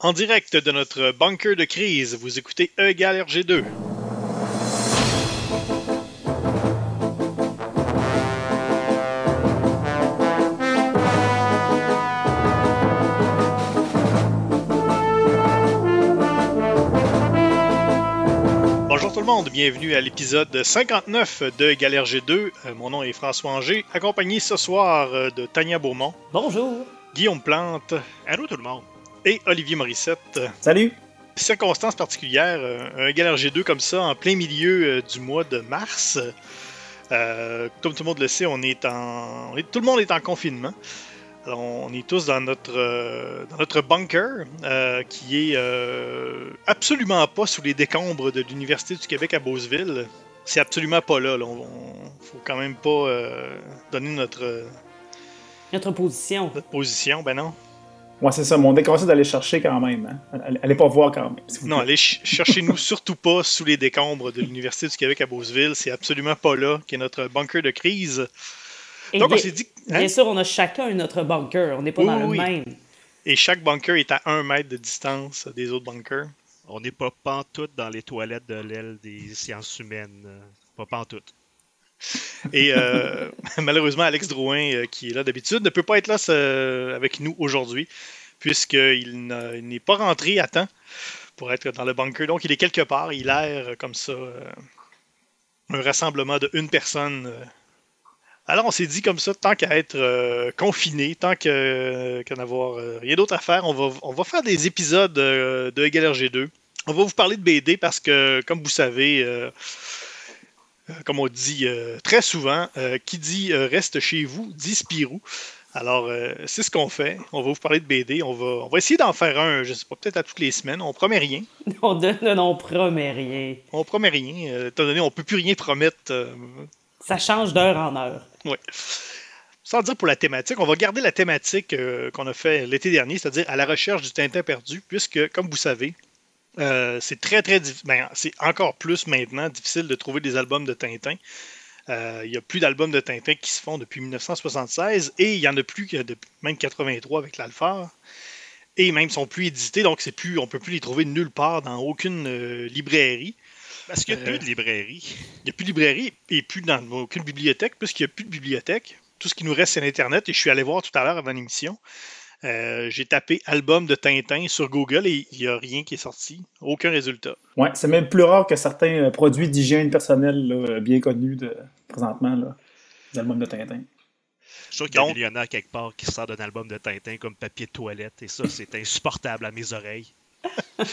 En direct de notre bunker de crise, vous écoutez E égale RG2. Bonjour tout le monde, bienvenue à l'épisode 59 de Galère G2. Euh, Mon nom est François Anger, accompagné ce soir euh, de Tania Beaumont, Bonjour. Guillaume Plante Allô tout le monde. Et Olivier Morissette. Salut! circonstances particulières, euh, un Galère G2 comme ça, en plein milieu euh, du mois de mars. Euh, comme tout le monde le sait, on est en, on est- tout le monde est en confinement. Alors, on est tous dans notre, euh, dans notre bunker, euh, qui est euh, absolument pas sous les décombres de l'Université du Québec à Beauceville. C'est absolument pas là. là. On, on- faut quand même pas euh, donner notre, Notre position. notre position. Ben non. Ouais, c'est ça, mon déconseille d'aller chercher quand même. Hein. Allez, allez pas voir quand même. Non, allez ch- cherchez-nous surtout pas sous les décombres de l'Université du Québec à Beauceville. C'est absolument pas là qu'est notre bunker de crise. Et Donc, on bien, s'est dit. hein? bien sûr, on a chacun notre bunker. On n'est pas Oui, dans oui, le oui. même. Et chaque bunker est à un mètre de distance des autres bunkers. On n'est pas pantoute dans les toilettes de l'aile des sciences humaines. Pas pantoute. Et euh, malheureusement, Alex Drouin, euh, qui est là d'habitude, ne peut pas être là avec nous aujourd'hui, puisqu'il n'est pas rentré à temps pour être dans le bunker. Donc, il est quelque part. Il erre comme ça. euh, un rassemblement de une personne. Alors, on s'est dit comme ça, tant qu'à être confiné, tant qu'à n'avoir rien d'autre à faire, on va, on va faire des épisodes de Égal RG2. On va vous parler de BD parce que, comme vous savez, comme on dit euh, très souvent, euh, qui dit euh, reste chez vous dit Spirou. Alors, euh, c'est ce qu'on fait. On va vous parler de BD. On va, on va essayer d'en faire un, je sais pas, peut-être à toutes les semaines. On promet rien. On donne, on promet rien. On promet rien. Euh, étant donné, on peut plus rien promettre. euh, Ça change d'heure en heure. ouais. Sans dire pour la thématique, on va garder la thématique euh, qu'on a fait l'été dernier, c'est-à-dire à la recherche du Tintin perdu, puisque, comme vous savez, euh, c'est très, très difficile. c'est encore plus maintenant difficile de trouver des albums de Tintin. Euh, Il n'y a plus d'albums de Tintin qui se font depuis 1976 et il y en a plus que depuis même 83 avec l'Alphard. Et même sont plus édités, donc c'est plus, on ne peut plus les trouver nulle part dans aucune euh, librairie. Parce qu'il y a peu de librairies. Il n'y a plus de librairie et plus dans aucune bibliothèque, puisqu'il n'y a plus de bibliothèque. Tout ce qui nous reste, c'est l'Internet. Et je suis allé voir tout à l'heure avant l'émission. Euh, J'ai tapé album de Tintin sur Google et il n'y a rien qui est sorti. Aucun résultat. Ouais, c'est même plus rare que certains euh, produits d'hygiène personnelle là, bien connus de, présentement, là, les albums de Tintin. Je suis sûr qu'il y a un millionnaire quelque part qui sort d'un album de Tintin comme papier de toilette. Et ça, c'est insupportable à mes oreilles.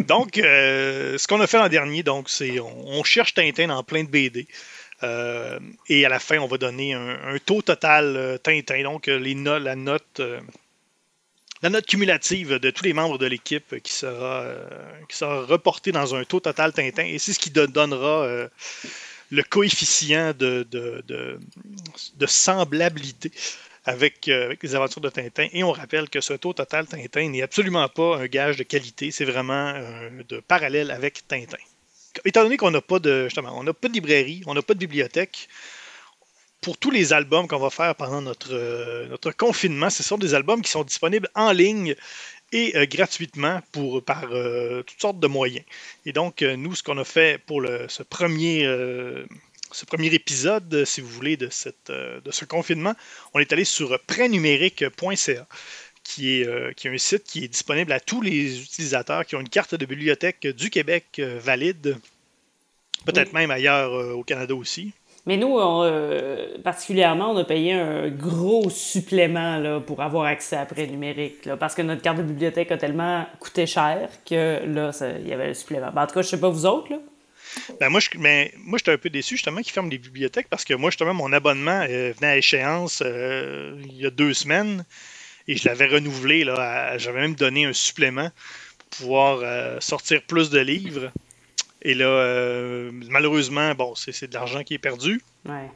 Donc, euh, ce qu'on a fait l'an dernier, donc, c'est on, on cherche Tintin dans plein de BD. Euh, et à la fin, on va donner un, taux total euh, Tintin. Donc, euh, la note. la note cumulative de tous les membres de l'équipe qui sera, qui reportée dans un taux total Tintin. Et c'est ce qui don- donnera le coefficient de, semblabilité avec, les aventures de Tintin. Et on rappelle que ce taux total Tintin n'est absolument pas un gage de qualité, c'est vraiment de parallèle avec Tintin. Étant donné qu'on n'a pas de justement, on n'a pas de librairie, on n'a pas de bibliothèque, pour tous les albums qu'on va faire pendant notre, euh, notre confinement, ce sont des albums qui sont disponibles en ligne et euh, gratuitement pour, par euh, toutes sortes de moyens. Et donc, nous, ce qu'on a fait pour le, ce, premier, ce premier épisode, si vous voulez, de, cette, de ce confinement, on est allé sur prêtnumérique.ca, qui est, euh, qui est un site qui est disponible à tous les utilisateurs qui ont une carte de bibliothèque du Québec euh, valide, peut-être Oui. même ailleurs euh, au Canada aussi. Mais nous, on, particulièrement, on a payé un gros supplément là, pour avoir accès à prêt numérique. là, parce que notre carte de bibliothèque a tellement coûté cher que là, il y avait le supplément. Ben, en tout cas, je sais pas vous autres. Là. Ben moi, je, mais moi, j'étais un peu déçu justement qu'ils ferment les bibliothèques parce que moi, justement, mon abonnement euh, venait à échéance euh, il y a deux semaines et je l'avais renouvelé. Là, j'avais même donné un supplément pour pouvoir euh, sortir plus de livres. Et là, euh, malheureusement, bon, c'est c'est de l'argent qui est perdu. Ouais.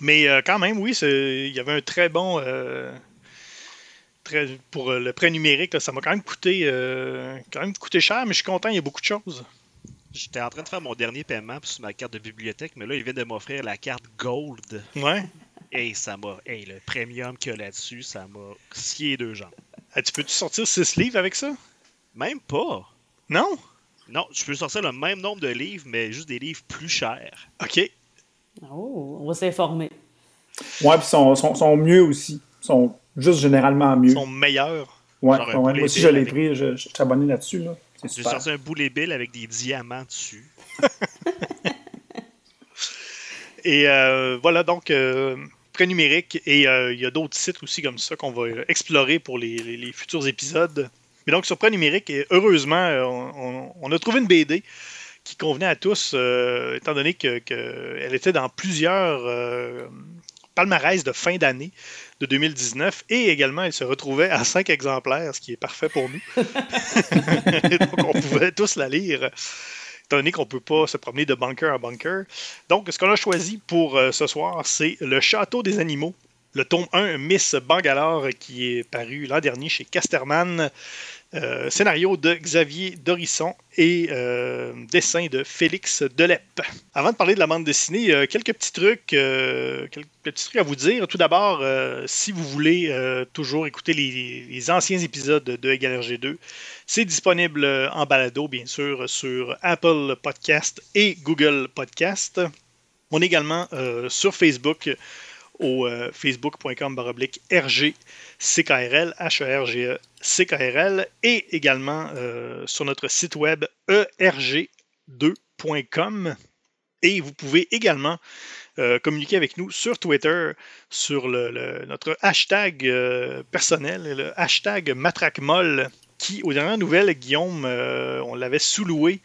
Mais euh, quand même, oui, il y avait un très bon. euh, très, pour le prêt numérique, là, ça m'a quand même coûté euh, quand même coûté cher, mais je suis content, il y a beaucoup de choses. J'étais en train de faire mon dernier paiement sur ma carte de bibliothèque, mais là, il vient de m'offrir la carte Gold. Ouais. Hey, ça m'a. Hey, le premium qu'il y a là-dessus, ça m'a scié deux jambes. Ah, tu peux-tu sortir 6 livres avec ça? Même pas. Non? Non, je peux sortir le même nombre de livres, mais juste des livres plus chers. OK. Oh, on va s'informer. Ouais, puis ils sont, sont, sont mieux aussi. Ils sont juste généralement mieux. Ils sont meilleurs. Ouais, moi aussi, je l'ai avec- pris. Je, je suis abonné là-dessus. Là. C'est J'ai sorti un boulet bill avec des diamants dessus. Et euh, voilà, donc, euh, numérique. Et euh, il y a d'autres sites aussi comme ça qu'on va explorer pour les, futurs épisodes. Mais donc, sur prêt numérique, et heureusement, euh, on, a trouvé une BD qui convenait à tous, euh, étant donné qu'elle que était dans plusieurs palmarès de fin d'année de 2019. Et également, elle se retrouvait à 5 exemplaires, ce qui est parfait pour nous. donc, on pouvait tous la lire étant donné qu'on ne peut pas se promener de bunker en bunker. Donc, ce qu'on a choisi pour euh, ce soir, c'est Le Château des Animaux, le tome 1 Miss Bangalore qui est paru l'an dernier chez Casterman. Euh, scénario de Xavier Dorisson et euh, dessin de Félix Delep. Avant de parler de la bande dessinée, quelques petits trucs, quelques petits trucs à vous dire. Tout d'abord, si vous voulez toujours écouter les, les anciens épisodes de Égal RG2, c'est disponible euh, en balado, bien sûr, sur Apple Podcast et Google Podcast. On est également euh, sur Facebook au euh, facebook.com RG CKRL, H-E-R-G-E CKRL, et également sur notre site web E erg2.com. Et vous pouvez également communiquer avec nous sur Twitter, sur notre hashtag personnel, le hashtag MatraqueMolle, qui, aux dernières nouvelles, Guillaume, euh, on l'avait sous-loué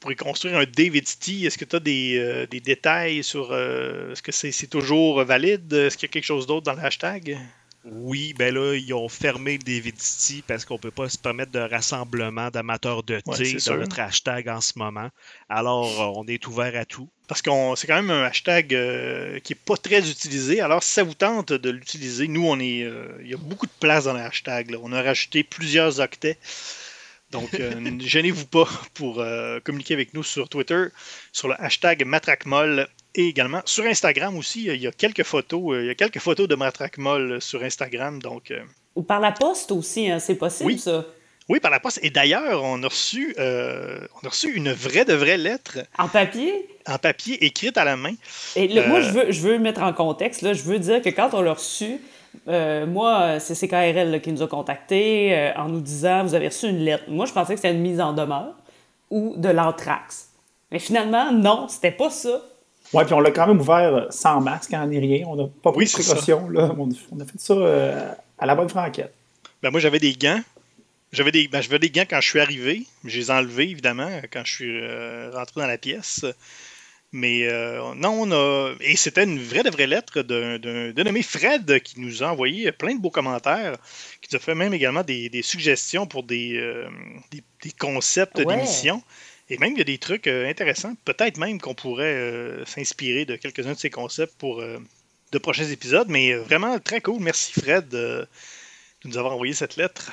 pour y construire un David T. Est-ce que tu as des, euh, des détails sur. euh, Est-ce que c'est c'est toujours valide? Est-ce qu'il y a quelque chose d'autre dans le hashtag? Oui, ben là, ils ont fermé le David City parce qu'on peut pas se permettre de rassemblement d'amateurs de thé dans sûr. notre hashtag en ce moment. Alors, euh, on est ouvert à tout. Parce que c'est quand même un hashtag euh, qui n'est pas très utilisé. Alors, si ça vous tente de l'utiliser, nous, on est. euh, il y a beaucoup de place dans le hashtag. là. On a rajouté plusieurs octets. Donc, euh, ne gênez-vous pas pour communiquer avec nous sur Twitter, sur le hashtag MatraqueMolle et également sur Instagram aussi. Il y a quelques photos, euh, il y a quelques photos de MatraqueMolle sur Instagram. Donc, euh, Ou par la poste aussi, hein, c'est possible Oui. ça. oui, par la poste. Et d'ailleurs, on a reçu, euh, on a reçu une vraie de vraie lettre En papier? en papier écrite à la main. Et moi, Euh, je veux, je veux mettre en contexte, là, je veux dire que quand on l'a reçu, euh, moi, c'est CKRL là, qui nous a contactés euh, en nous disant Vous avez reçu une lettre. Moi, je pensais que c'était une mise en demeure ou de l'anthrax. Mais finalement, non, c'était pas ça. Ouais, puis on l'a quand même ouvert sans masque, hein, ni rien. On n'a pas pris Oui, de précaution. Là. On, on a fait ça euh, à la bonne franquette. Ben, moi, j'avais des gants. J'avais des, ben, j'avais des gants quand je suis arrivé. Je les ai enlevés, évidemment, quand je suis euh, rentré dans la pièce. Mais euh, non, on a. Et c'était une vraie de vraie lettre d'un, d'un, d'un nommé Fred qui nous a envoyé plein de beaux commentaires, qui nous a fait même également des, des suggestions pour des, euh, des, des concepts Ouais. d'émissions. Et même, il y a des trucs euh, intéressants. Peut-être même qu'on pourrait euh, s'inspirer de quelques-uns de ces concepts pour euh, de prochains épisodes. Mais vraiment très cool. Merci, Fred, de nous avoir envoyé cette lettre.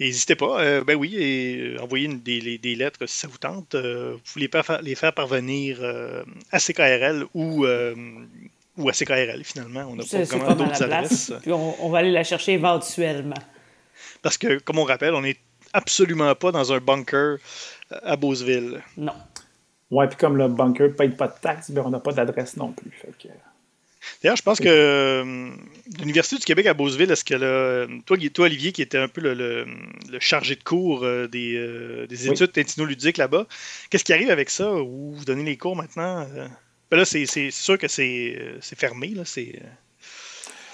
Et N'hésitez pas, ben oui, et envoyez une- des, les- des lettres si ça vous tente. Vous les faire, les faire parvenir à CKRL ou, ou à CKRL finalement. On n'a pas vraiment pas d'autres adresses. Puis on, on va aller la chercher éventuellement. Parce que, comme on rappelle, on n'est absolument pas dans un bunker à Beauceville. Non. Ouais, puis comme le bunker ne paye pas de taxes, ben, on n'a pas d'adresse non plus. Fait que, D'ailleurs, je pense que euh, l'Université du Québec à Beauceville, est-ce que là, toi, toi, Olivier, qui était un peu le, le- le chargé de cours euh, des, euh, des Oui. études tintinoludiques là-bas, qu'est-ce qui arrive avec ça? Où vous donnez les cours maintenant? Ben là, c'est c'est sûr que c'est c'est fermé. Là, c'est,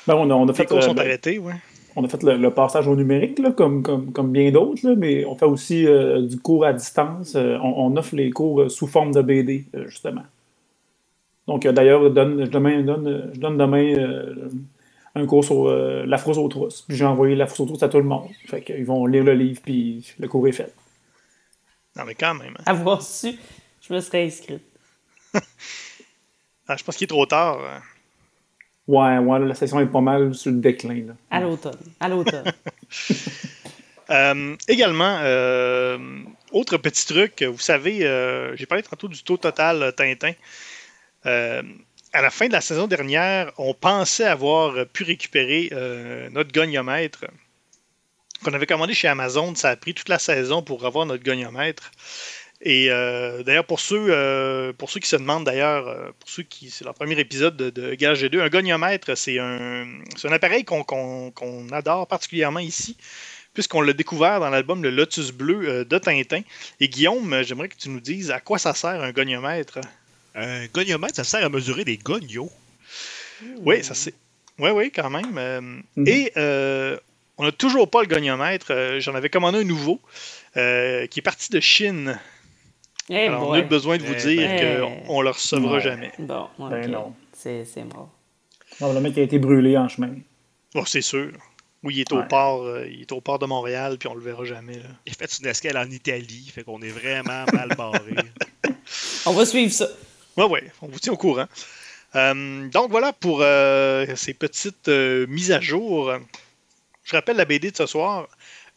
ben, on, a, on a les fait, cours euh, sont ben, arrêtés, ouais. On a fait le, le passage au numérique, là, comme, comme, comme bien d'autres, mais on fait aussi euh, du cours à distance. Euh, on, on offre les cours euh, sous forme de BD, euh, justement. Donc, euh, d'ailleurs, je donne, je demain- donne- je donne demain euh, un cours sur euh, la frousse aux trousses. Puis j'ai envoyé la frousse aux trousses à tout le monde. Fait qu'ils vont lire le livre, puis le cours est fait. Non, mais quand même. hein. Avoir su, je me serais inscrite. Ah, je pense qu'il est trop tard. hein. Ouais, ouais, la session est pas mal sur le déclin. Là. À l'automne. À l'automne. Euh, également, euh, autre petit truc, vous savez, euh, j'ai parlé tantôt du taux total euh, Tintin. Euh, à la fin de la saison dernière, on pensait avoir pu récupérer euh, notre goniomètre. qu'on avait commandé chez Amazon. Ça a pris toute la saison pour avoir notre goniomètre. Et euh, d'ailleurs, pour ceux, euh, pour ceux qui se demandent, d'ailleurs, euh, pour ceux qui. C'est leur premier épisode de, de Gage G2, un goniomètre, c'est un, c'est un appareil qu'on, qu'on- qu'on adore particulièrement ici, puisqu'on l'a découvert dans l'album Le Lotus Bleu euh, de Tintin. Et Guillaume, j'aimerais que tu nous dises à quoi ça sert un goniomètre? Un goniomètre, ça sert à mesurer des gognos. Oui, ça c'est. Oui, oui, quand même. Euh, Mhm. Et euh, on n'a toujours pas le goniomètre. J'en avais commandé un nouveau euh, qui est parti de Chine. Eh Alors, on a besoin de vous Eh dire ben. qu'on ne le recevra Ouais. jamais. Bon, ok. Ben non. C'est c'est mort. Probablement qu'il a été brûlé en chemin. Bon, c'est sûr. Oui, il est au Ouais. port, euh, il est au port de Montréal, puis on le verra jamais. là. Il a fait une escale en Italie, fait qu'on est vraiment mal barré. On va suivre ça. Ouais, ouais, on vous tient au courant. Euh, donc voilà pour euh, ces petites euh, mises à jour. Je rappelle la BD de ce soir,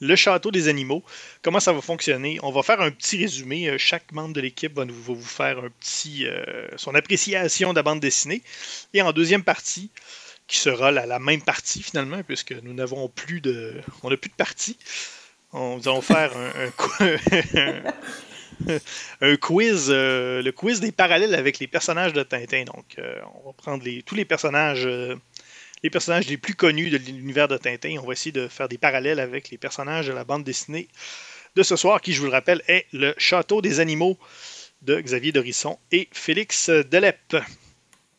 Le Château des Animaux. Comment ça va fonctionner? On va faire un petit résumé. Euh, Chaque membre de l'équipe va, nous- va vous faire un petit euh, son appréciation de la bande dessinée. Et en deuxième partie, qui sera la, même partie finalement, puisque nous n'avons plus de, on n'a plus de partie. On, nous faire un, un qu- un quiz, euh, le quiz des parallèles avec les personnages de Tintin. Donc, on va prendre tous les personnages, les personnages les plus connus de l'univers de Tintin. On va essayer de faire des parallèles avec les personnages de la bande dessinée de ce soir, qui, je vous le rappelle, est le Château des animaux de Xavier Dorisson et Félix Delep.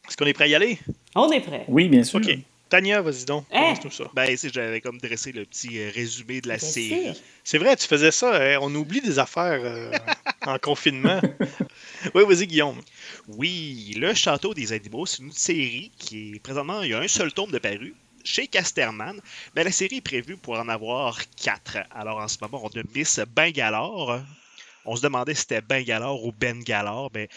Est-ce qu'on est prêt à y aller? On est prêt. Oui, bien sûr. OK. Tania, vas-y donc. Hein? Ça. Ben, c'est j'avais comme dressé le petit euh, résumé de la série. C'est vrai, tu faisais ça. hein, On oublie des affaires euh, en confinement. oui, vas-y, Guillaume. Oui, Le Château des Animaux, c'est une série qui est présentement, il y a un seul tome de paru chez Casterman. Mais la série est prévue pour en avoir quatre. Alors en ce moment, on a Miss Bangalore. On se demandait si c'était Bangalore ou Bengalore. Ben,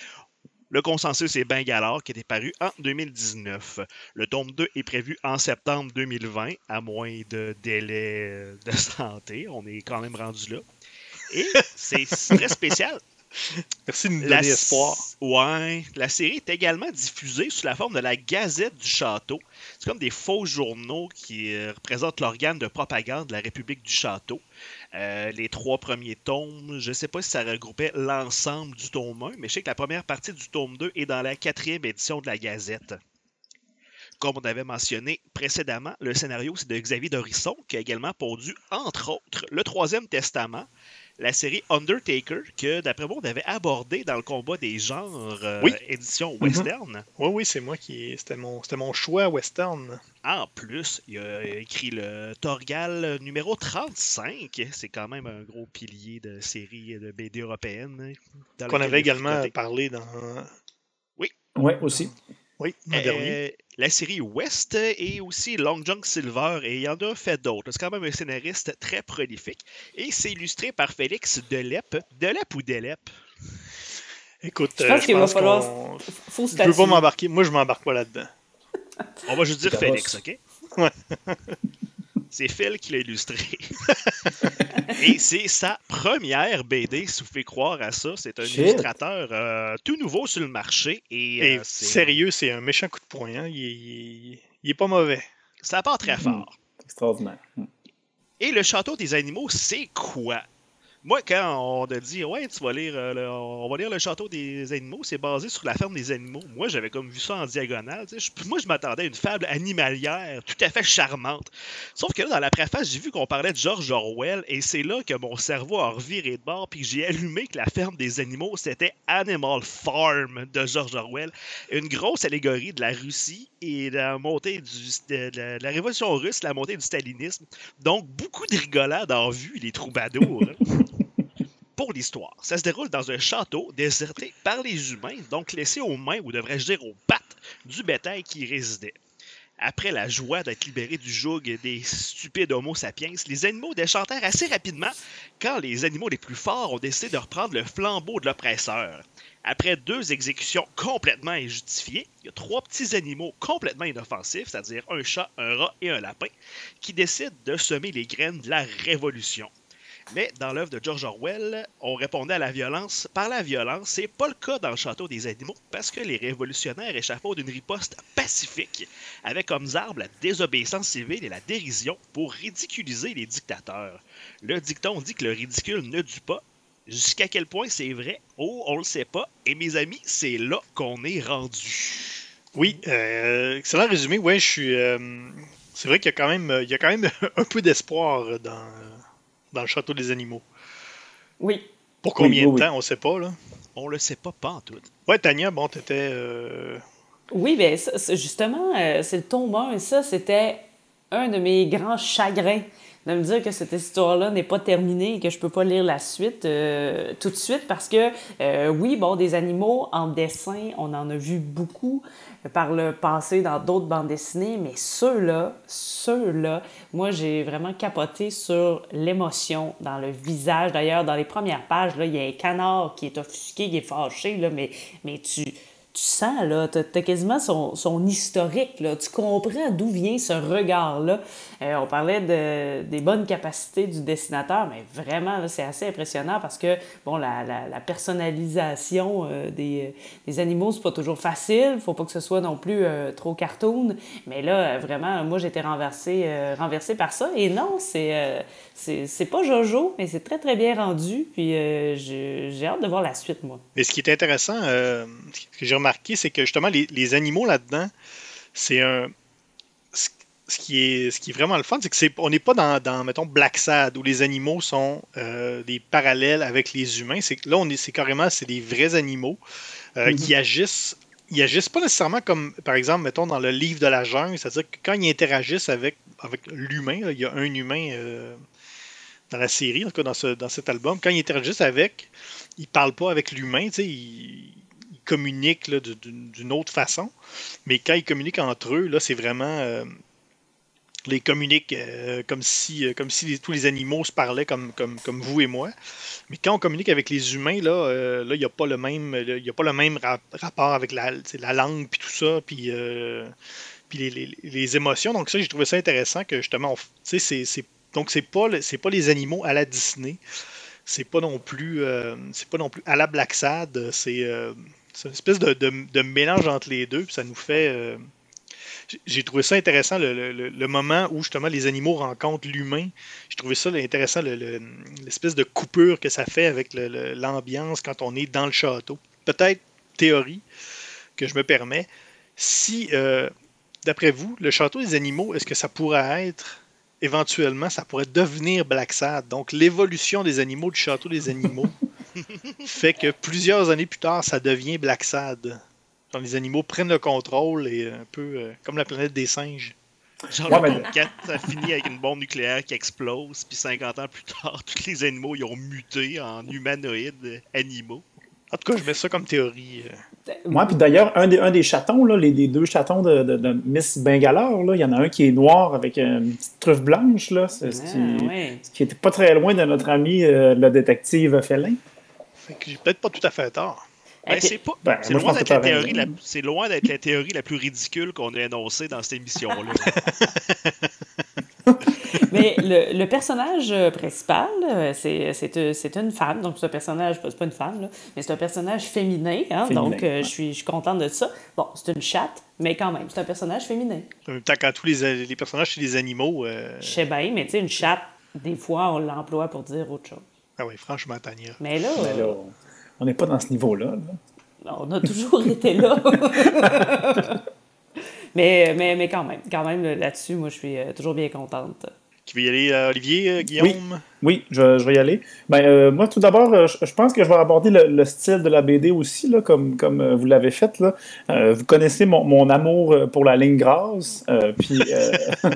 le consensus est Bangalore qui était paru en 2019. Le tome 2 est prévu en septembre 2020, à moins de délai de santé. On est quand même rendu là. Et c'est très spécial. Merci de nous La donner espoir. Ouais, la série est également diffusée sous la forme de la Gazette du Château. C'est comme des faux journaux qui euh, représentent l'organe de propagande de la République du Château. Euh, les trois premiers tomes, je ne sais pas si ça regroupait l'ensemble du tome 1, mais je sais que la première partie du tome 2 est dans la quatrième édition de la Gazette. Comme on avait mentionné précédemment, le scénario c'est de Xavier Dorisson, qui a également pondu, entre autres, le Troisième Testament, la série Undertaker, que d'après moi on avait abordé dans le combat des genres euh, Oui. édition western. Oui, oui, c'est moi qui. C'était mon, c'était mon choix western. En plus, il a écrit le Torgal numéro 35. C'est quand même un gros pilier de série de BD européenne. hein, Qu'on avait également parlé dans. Oui, aussi. Oui, Euh, dernier. la série West et aussi Long John Silver, et il y en a fait d'autres. C'est quand même un scénariste très prolifique. Et c'est illustré par Félix Delep. Delep ou Delep? Écoute, Je euh, pense qu'il va falloir- qu'on- Faut Je veux pas m'embarquer. Moi, je m'embarque pas là-dedans. On va juste dire C'est Félix. OK? Ouais. c'est Phil qui l'a illustré. Et c'est sa première BD, si vous pouvez croire à ça. C'est un Shit. illustrateur euh, tout nouveau sur le marché. Et, Et euh, sérieux, c'est un méchant coup de poing. hein. Il, est- il est- il est pas mauvais. ça part très Mhm. fort. Extraordinaire. Mm. Et le château des animaux, c'est quoi? Moi, quand on a dit, ouais, tu vas lire, euh, le- on va lire le château des animaux, c'est basé sur la ferme des animaux. Moi, j'avais comme vu ça en diagonale. moi, je m'attendais à une fable animalière tout à fait charmante. Sauf que là, dans la préface, j'ai vu qu'on parlait de George Orwell, et c'est là que mon cerveau a reviré de bord, puis j'ai allumé que la ferme des animaux, c'était Animal Farm de George Orwell. Une grosse allégorie de la Russie et de la montée du, de la révolution russe, la montée du stalinisme. Donc, beaucoup de rigolade en vue, les troubadours. hein. Pour l'histoire, ça se déroule dans un château déserté par les humains, donc laissé aux mains, ou devrais-je dire aux pattes, du bétail qui y résidait. Après la joie d'être libérés du joug des stupides Homo sapiens, les animaux déchantèrent assez rapidement quand les animaux les plus forts ont décidé de reprendre le flambeau de l'oppresseur. Après deux exécutions complètement injustifiées, il y a trois petits animaux complètement inoffensifs, c'est-à-dire un chat, un rat et un lapin, qui décident de semer les graines de la révolution. Mais dans l'œuvre de George Orwell, on répondait à la violence par la violence. C'est pas le cas dans le château des animaux parce que les révolutionnaires échafaudent d'une riposte pacifique avec comme arme la désobéissance civile et la dérision pour ridiculiser les dictateurs. Le dicton dit que le ridicule ne dure pas. Jusqu'à quel point c'est vrai? Oh, on le sait pas. Et mes amis, c'est là qu'on est rendu. Oui, euh, excellent résumé. Ouais, je suis. euh, c'est vrai qu'il y a quand même un peu d'espoir dans, dans le château des animaux. Oui. Pour combien oui, oui. de temps, on sait pas là? On le sait pas, pas en tout. Ouais, Tania, bon, t'étais. euh, Oui, bien, justement, euh, c'est le tome 1, et ça, c'était un de mes grands chagrins de me dire que cette histoire-là n'est pas terminée et que je peux pas lire la suite euh, tout de suite parce que, euh, oui, bon, des animaux en dessin, on en a vu beaucoup euh, par le passé dans d'autres bandes dessinées, mais ceux-là, ceux-là, moi, j'ai vraiment capoté sur l'émotion dans le visage. D'ailleurs, dans les premières pages, là, il y a un canard qui est offusqué, qui est fâché, là, mais, mais tu tu sens, là, t'as as quasiment son, son historique, là. Tu comprends d'où vient ce regard-là. Euh, on parlait de, des bonnes capacités du dessinateur, mais vraiment, c'est assez impressionnant parce que, bon, la, personnalisation euh, des, des animaux, c'est pas toujours facile. Faut pas que ce soit non plus euh, trop cartoon. Mais là, vraiment, moi, j'étais renversée, renversée par ça. Et non, c'est c'est pas Jojo, mais c'est très, très bien rendu. Puis j'ai hâte de voir la suite, moi. Mais ce qui est intéressant, ce que j'ai remarqué, c'est que justement, les animaux là-dedans, c'est un. Ce qui, est, ce qui est vraiment le fun, c'est que c'est, on n'est pas dans, dans, mettons, Black Sad, où les animaux sont euh, des parallèles avec les humains. C'est, là, on est, c'est carrément c'est des vrais animaux euh, qui agissent. Ils agissent pas nécessairement comme, par exemple, mettons, dans le livre de la jungle, c'est-à-dire que quand ils interagissent avec, avec l'humain, il y a un humain euh, dans la série, en tout cas dans, ce, dans cet album, quand ils interagissent avec, ils parlent pas avec l'humain, tu sais, ils, ils communiquent là, d'une, d'une autre façon. Mais quand ils communiquent entre eux, là, c'est vraiment. Ils communiquent euh, comme si, euh, les- tous les animaux se parlaient comme, vous et moi. Mais quand on communique avec les humains, là, euh, il n'y a pas le même, rapport avec la, langue puis tout ça, puis, euh, puis les, les- les émotions. Donc ça, j'ai trouvé ça intéressant que justement, tu sais, c'est, donc c'est pas, pas les animaux à la Disney. C'est pas non plus, c'est pas non plus à la Black Sad. C'est, une espèce de, de- de mélange entre les deux, puis ça nous fait. J'ai- trouvé ça intéressant le, le- le- le moment où justement les animaux rencontrent l'humain. J'ai trouvé ça intéressant le- le- l'espèce de coupure que ça fait avec l'ambiance quand on est dans le château. Peut-être théorie que je me permets. Si, euh, d'après vous, le château des animaux, est-ce que ça pourrait être éventuellement, ça pourrait devenir Black Sad? Donc l'évolution des animaux du château des animaux fait que plusieurs années plus tard, ça devient Black Sad. Genre, les animaux prennent le contrôle et un peu euh, comme la planète des singes. Genre, Ouais, le mais- tome 4, ça finit avec une bombe nucléaire qui explose, puis 50 ans plus tard, tous les animaux ils ont muté en humanoïdes animaux. En tout cas, je mets ça comme théorie. euh. Ouais, puis d'ailleurs, un des, un des chatons, là, les, les deux chatons de, de- de Miss Bangalore, il y en a un qui est noir avec une petite truffe blanche, là, ce, Ah, qui, ouais. ce qui était pas très loin de notre ami euh, le détective Félin. Fait que j'ai peut-être pas tout à fait tort. Ben, c'est pas. Ben, c'est loin d'être la théorie la- c'est loin d'être la théorie la plus ridicule qu'on a énoncée dans cette émission-là. Mais le, le personnage euh, principal, euh, c'est c'est, euh, c'est une femme. Donc, c'est un personnage, c'est pas une femme, là, mais c'est un personnage féminin. hein, Féminin, donc, euh, ouais. je suis je suis contente de ça. Bon, c'est une chatte, mais quand même, c'est un personnage féminin. En même temps, quand tous les, les personnages chez les animaux. euh, Je sais bien, mais tu sais, une chatte, des fois, on l'emploie pour dire autre chose. Ah oui, franchement, Tania. Mais là, Mais là, on n'est pas dans ce niveau-là. là. on a toujours été là. mais, mais, mais quand même, quand même, là-dessus, moi, je suis euh, toujours bien contente. Qui veut y aller, euh, Olivier, euh, Guillaume? Oui, je, je vais y aller. Ben, euh, moi, tout d'abord, je, je pense que je vais aborder le, le style de la BD aussi, là, comme, comme vous l'avez fait. Là. Euh, vous connaissez mon, mon amour pour la ligne grasse. euh, puis, euh,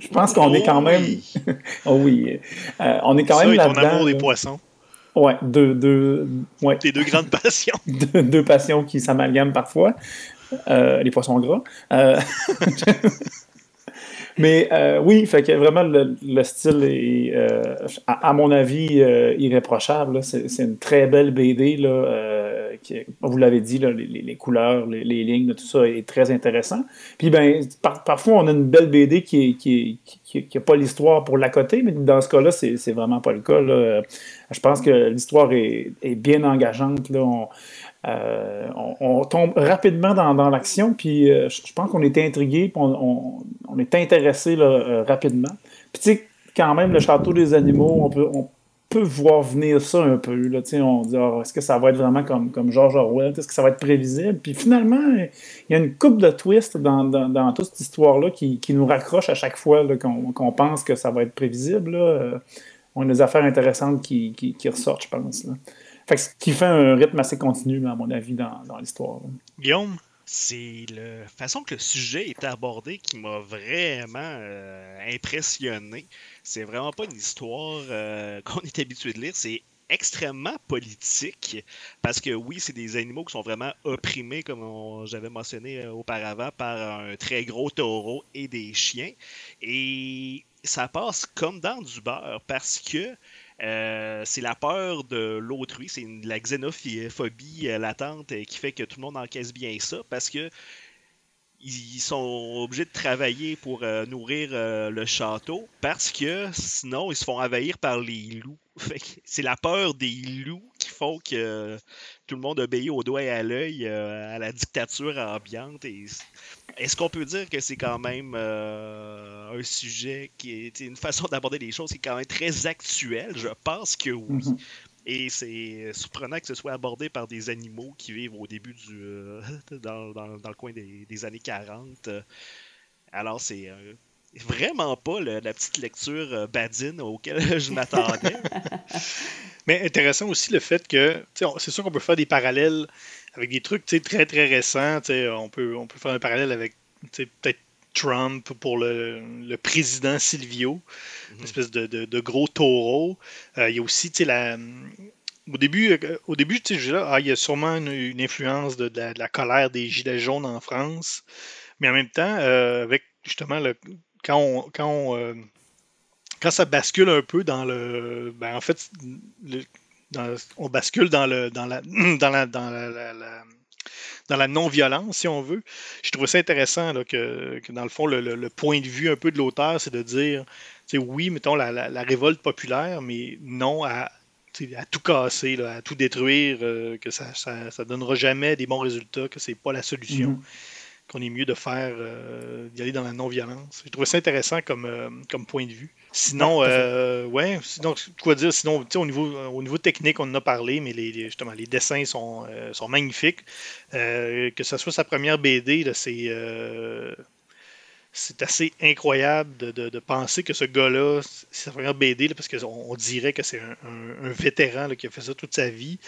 je pense qu'on est quand Oh même. oui. oh oui. Euh, on est quand Ça même et ton là-dedans. amour des poissons. Ouais, deux, deux, ouais, Tes deux grandes passions. deux, deux passions qui s'amalgament parfois. Euh, les poissons gras. Euh, Mais euh, oui, fait que vraiment le, le style est, à, à mon avis, irréprochable. c'est une très belle BD là, euh, vous l'avez dit, les, couleurs, les, lignes, tout ça est très intéressant. Puis ben, parfois, on a une belle BD qui n'a qui, qui, pas l'histoire pour la côté, mais dans ce cas-là, c'est vraiment pas le cas. Je pense que l'histoire est, bien engageante. Là. Euh, on, tombe rapidement dans, l'action, puis euh, je pense qu'on est intrigué, puis on, est intéressé euh, rapidement. Puis tu sais, quand même, le château des animaux, on peut, on peut voir venir ça un peu. Là, on dit, ah, est-ce que ça va être vraiment comme, comme George Orwell? Est-ce que ça va être prévisible? Puis finalement, il y a une coupe de twists dans, toute cette histoire-là qui, nous raccroche à chaque fois qu'on pense que ça va être prévisible. on a des affaires intéressantes qui, qui ressortent, je pense. Là. Ce qui fait un rythme assez continu, à mon avis, dans, l'histoire. Guillaume? C'est la façon que le sujet est abordé qui m'a vraiment euh, impressionné. C'est vraiment pas une histoire euh, qu'on est habitué de lire, c'est extrêmement politique parce que oui, c'est des animaux qui sont vraiment opprimés, comme j'avais mentionné euh, auparavant, par un très gros taureau et des chiens. Et ça passe comme dans du beurre parce que euh, c'est la peur de l'autrui, c'est la xénophobie euh, latente euh, qui fait que tout le monde encaisse bien ça parce que ils sont obligés de travailler pour nourrir le château parce que sinon ils se font envahir par les loups. C'est la peur des loups qui font que tout le monde obéit au doigt et à l'œil à la dictature ambiante. Et est-ce qu'on peut dire que c'est quand même euh, un sujet qui est une façon d'aborder les choses qui est quand même très actuelle? Je pense que oui. Mhm. Et c'est surprenant que ce soit abordé par des animaux qui vivent au début du. Euh, dans, le coin des, années 40. Alors, c'est euh, vraiment pas la petite lecture badine auquel je m'attendais. Mais intéressant aussi le fait que. C'est sûr qu'on peut faire des parallèles avec des trucs très très récents. On peut, on peut faire un parallèle avec peut-être Trump pour le, président Silvio, une mhm. espèce de, gros taureau. Euh, il y a aussi la. Au début, euh, au début ah, il y a sûrement une, influence de, la, colère des Gilets jaunes en France. Mais en même temps, euh, avec justement le, quand on, quand quand ça bascule un peu dans le. Ben, en fait, le, on bascule dans, le, dans, la, dans, la, dans, la, dans la non-violence, si on veut. Je trouve ça intéressant que, dans le fond, le, point de vue un peu de l'auteur, c'est de dire, oui, mettons, la, révolte populaire, mais non à, à tout casser, à tout détruire, euh, que ça ne donnera jamais des bons résultats, que c'est pas la solution. Mm-hmm qu'on est mieux de faire, euh, d'y aller dans la non-violence. J'ai trouvé ça intéressant comme, euh, comme point de vue. Sinon, euh, ouais, sinon, quoi dire, sinon, au niveau, au niveau technique, on en a parlé, mais les, justement, les dessins sont, sont magnifiques. que ce soit sa première BD, c'est c'est assez incroyable de, penser que ce gars-là, c'est sa première BD, parce qu'on on dirait que c'est un, vétéran qui a fait ça toute sa vie.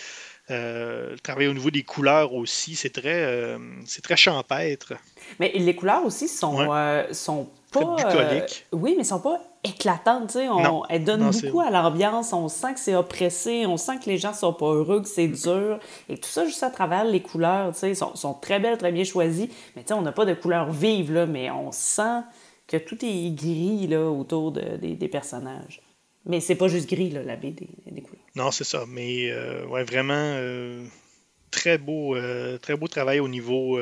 Euh, le travail au niveau des couleurs aussi, c'est très, euh, c'est très champêtre. Mais les couleurs aussi sont, euh, sont pas. oui, mais sont pas éclatantes. On, elles donnent beaucoup à l'ambiance. On sent que c'est oppressé. On sent que les gens sont pas heureux, que c'est dur. Et tout ça juste à travers les couleurs. Ils sont, sont, très belles, très bien choisies. Mais on n'a pas de couleurs vives, là, mais on sent que tout est gris là, autour de, des personnages. Mais c'est pas juste gris, là, la BD, des couleurs. Non, c'est ça. Mais euh, ouais, vraiment euh, très beau, euh, très beau travail au niveau,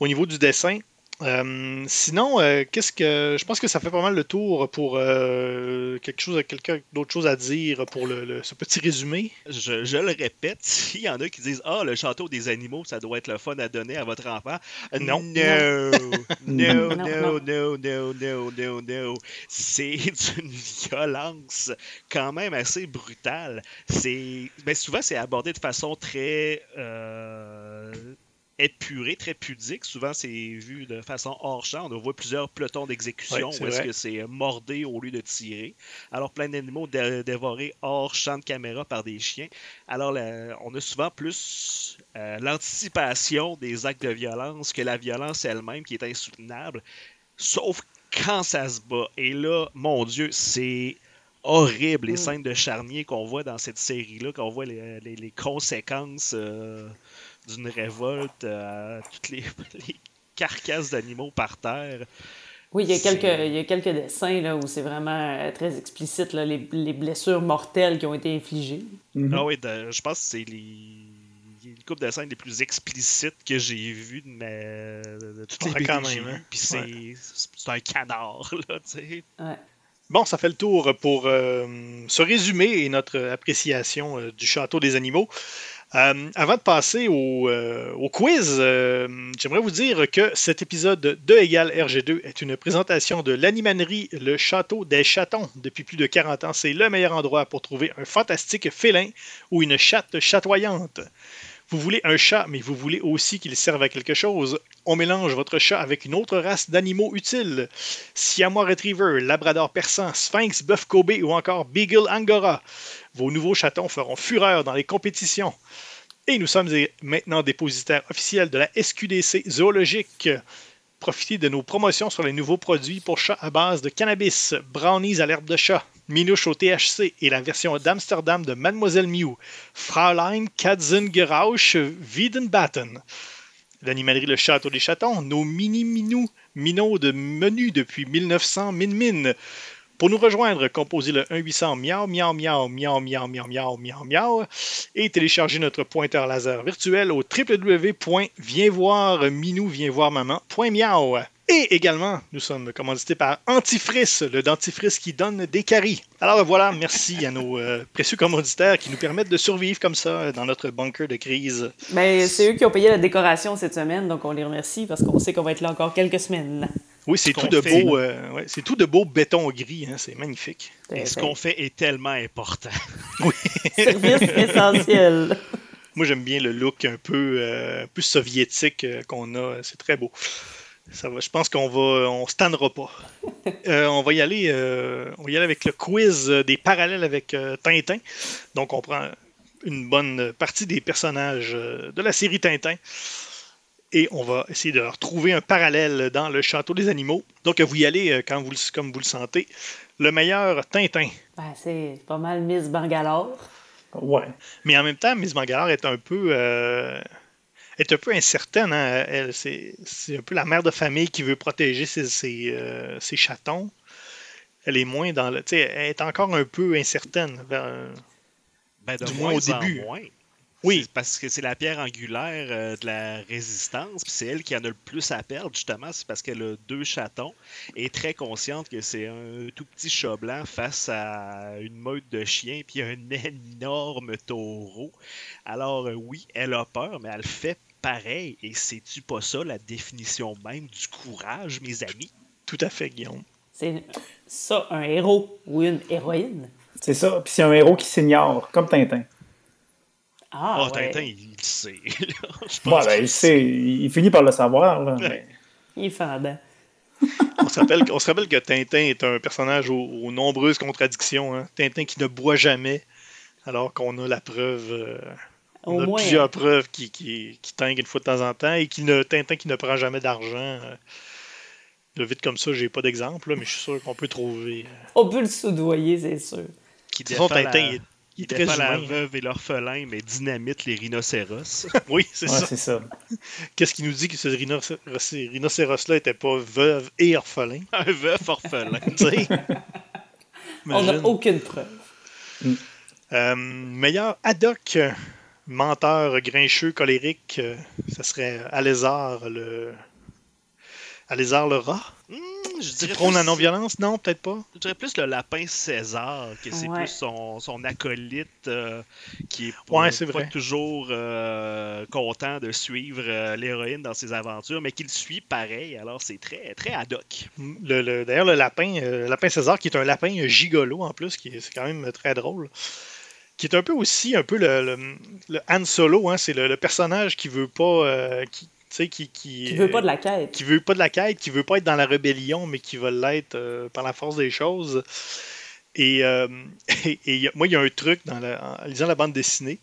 au niveau du dessin. Euh, sinon, euh, qu'est-ce que je pense que ça fait pas mal le tour pour euh, quelque chose, quelqu'un d'autre chose à dire pour le, ce petit résumé. Je, le répète, s'il y en a qui disent ah le château des animaux, ça doit être le fun à donner à votre enfant. Non, non, non, non, non, non, non, non, non. C'est une violence quand même assez brutale. C'est, ben souvent c'est abordé de façon très épuré, très pudique. Souvent, c'est vu de façon hors champ. On voit plusieurs pelotons d'exécution où est-ce que c'est euh, mordé au lieu de tirer. Alors, plein d'animaux dévorés hors champ de caméra par des chiens. Alors, on a souvent plus euh, l'anticipation des actes de violence que la violence elle-même qui est insoutenable. Sauf quand ça se bat. Et là, mon Dieu, c'est horrible les mm. scènes de charnier qu'on voit dans cette série-là, qu'on voit les, conséquences. Euh, d'une révolte, à toutes les, carcasses d'animaux par terre. Oui, il y a quelques, il y a quelques dessins là, où c'est vraiment euh, très explicite, là, les, les, blessures mortelles qui ont été infligées. Mm-hmm. Ah oui, je pense que c'est les, couple de scènes les plus explicites que j'ai vues de, ma... de toutes les Ouais, BD quand que j'ai même, hein? vues. Puis c'est Ouais. c'est un canard, là, tu sais. Ouais. Bon, ça fait le tour pour euh, ce résumé et notre appréciation euh, du Château des Animaux. Euh, avant de passer au, euh, quiz, euh, j'aimerais vous dire que cet épisode de égale RG2 est une présentation de l'animanerie Le Château des Chatons. Depuis plus de 40 ans, c'est le meilleur endroit pour trouver un fantastique félin ou une chatte chatoyante. Vous voulez un chat, mais vous voulez aussi qu'il serve à quelque chose. On mélange votre chat avec une autre race d'animaux utiles. Siamois Retriever, Labrador persan, Sphinx, Buff Kobe ou encore Beagle Angora. Vos nouveaux chatons feront fureur dans les compétitions. Et nous sommes maintenant dépositaires officiels de la SQDC zoologique. Profitez de nos promotions sur les nouveaux produits pour chats à base de cannabis, brownies à l'herbe de chat, minouche au THC et la version d'Amsterdam de Mademoiselle Mew, Fraulein Katzengerausch Wiedenbatten. L'animalerie Le Château des Chatons, nos mini-minous, minots de menu depuis 1900 min min. Pour nous rejoindre, composez le 1-800 miaou miaou miaou miaou miaou miaou miaou miaou miaou et téléchargez notre pointeur laser virtuel au www.vienvoirminou-vienvoirmaman.miaou. Et également, nous sommes commandités par Antifrice, le dentifrice qui donne des caries. Alors voilà, merci à nos euh, précieux commanditaires qui nous permettent de survivre comme ça dans notre bunker de crise. Ben, c'est eux qui ont payé la décoration cette semaine, donc on les remercie parce qu'on sait qu'on va être là encore quelques semaines. Oui, c'est Ce tout de fait, beau, euh, ouais, c'est tout de beau béton gris, hein, c'est magnifique. Et ce qu'on fait est tellement important. Service essentiel. Moi, j'aime bien le look un peu, euh, peu soviétique euh, qu'on a. C'est très beau. Ça va, je pense qu'on va, on se tannera pas. Euh, on va y aller, euh, on va y aller avec le quiz euh, des parallèles avec euh, Tintin. Donc, on prend une bonne partie des personnages euh, de la série Tintin et on va essayer de retrouver un parallèle dans le château des animaux. Donc, vous y allez euh, quand vous, le- comme vous le sentez. Le meilleur Tintin. Ben, c'est pas mal Miss Bangalore. Ouais. Mais en même temps, Miss Bangalore est un peu, euh, est un peu incertaine. hein. Elle, c'est, c'est un peu la mère de famille qui veut protéger ses, ses, euh, ses chatons. Elle est moins dans le. tu sais, Elle est encore un peu incertaine. vers- Ben, de Du moins moins au début. moins. Oui. Parce que c'est la pierre angulaire euh, de la résistance, puis c'est elle qui en a le plus à perdre, justement, c'est parce qu'elle a deux chatons, et est très consciente que c'est un tout petit chat blanc face à une meute de chiens, puis un énorme taureau. Alors, euh, oui, elle a peur, mais elle fait pareil, et c'est-tu pas ça la définition même du courage, mes amis? Tout à fait, Guillaume. C'est ça, un héros ou une héroïne. C'est ça. Puis c'est un héros qui s'ignore, comme Tintin. Ah, Ah, ouais. Tintin, il le sait. pense ben, il, sait, il finit par le savoir. Là, mais- Il est fendant. On se rappelle, on se rappelle que Tintin est un personnage aux, aux nombreuses contradictions. hein. Tintin qui ne boit jamais, alors qu'on a la preuve. euh, on Au a moins, plusieurs preuves qui, qui, qui tinguent une fois de temps en temps et qui ne, Tintin qui ne prend jamais d'argent. euh. Là, vite comme ça, j'ai pas d'exemple, là, mais je suis sûr qu'on peut trouver. euh, on peut le soudoyer, c'est sûr. De défend Tintin, la- il est, il très défend la humain. veuve et l'orphelin, mais dynamite les rhinocéros. Oui, c'est Ouais, ça. c'est ça. Qu'est-ce qui nous dit que ce rhinocéros- ce rhinocéros-là n'était pas veuve et orphelin? un veuf orphelin. Tu sais? On n'a aucune preuve. Euh, meilleur Haddock, euh, menteur grincheux, colérique, euh, ça serait Alézard le. Alézard le rat? Hmm, je Tu dirais prône la plus- non-violence? Non, peut-être pas. Je dirais plus le lapin César, que c'est Ouais. plus son, son acolyte euh, qui est Ouais, pas, c'est pas vrai. toujours euh, content de suivre euh, l'héroïne dans ses aventures, mais qu'il suit pareil. Alors c'est très très ad hoc. Le- le- D'ailleurs, le lapin, euh, lapin César, qui est un lapin gigolo en plus, qui est, c'est quand même très drôle. Qui est un peu aussi un peu le, le, le Han Solo, hein, c'est le, le personnage qui veut pas. euh, qui, sais, qui, qui, Qui veut pas de la quête. qui veut pas de la quête, qui veut pas être dans la rébellion, mais qui veut l'être euh, par la force des choses. Et, euh, et- et moi, il y a un truc dans la- en lisant la bande dessinée.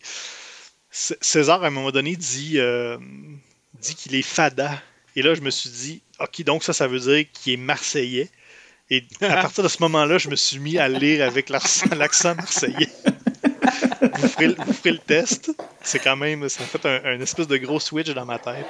C- César, à un moment donné, dit, euh, dit qu'il est fada. Et là, je me suis dit, OK, donc ça, ça veut dire qu'il est marseillais. Et à partir de ce moment-là, je me suis mis à lire avec l'accent marseillais. Vous, ferez, le- vous ferez le test. C'est quand même, ça a fait un, un espèce de gros switch dans ma tête.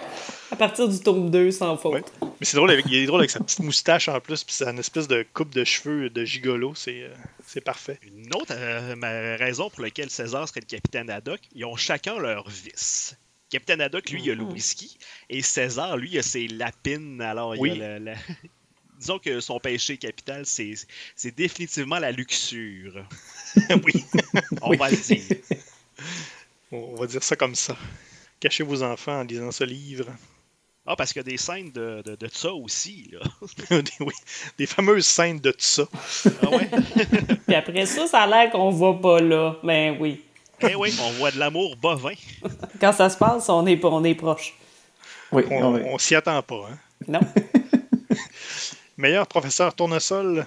À partir du tome 2, sans faute. Ouais. Mais c'est drôle, avec, il est drôle avec sa petite moustache en plus, puis sa espèce de coupe de cheveux de gigolo, c'est, euh, c'est parfait. Une autre euh, ma- raison pour laquelle César serait le capitaine ad hoc, ils ont chacun leur vice. Capitaine Haddock, lui, il a le Mhm. whisky. Et César, lui, il a ses lapines. Alors, il Oui. a le- le- Disons que son péché capital, c'est c'est définitivement la luxure. oui, On Oui. va le dire. on va dire ça comme ça. Cachez vos enfants en lisant ce livre. Ah, parce qu'il y a des scènes de, de, de ça aussi, là. des, oui, des fameuses scènes de tout ça. Ah ouais? Puis après ça, ça a l'air qu'on va pas là. Ben oui. eh oui, on voit de l'amour bovin. Quand ça se passe, on est, on est proche. Oui, On, oui. on s'y attend pas. Hein. Non? Meilleur professeur tournesol?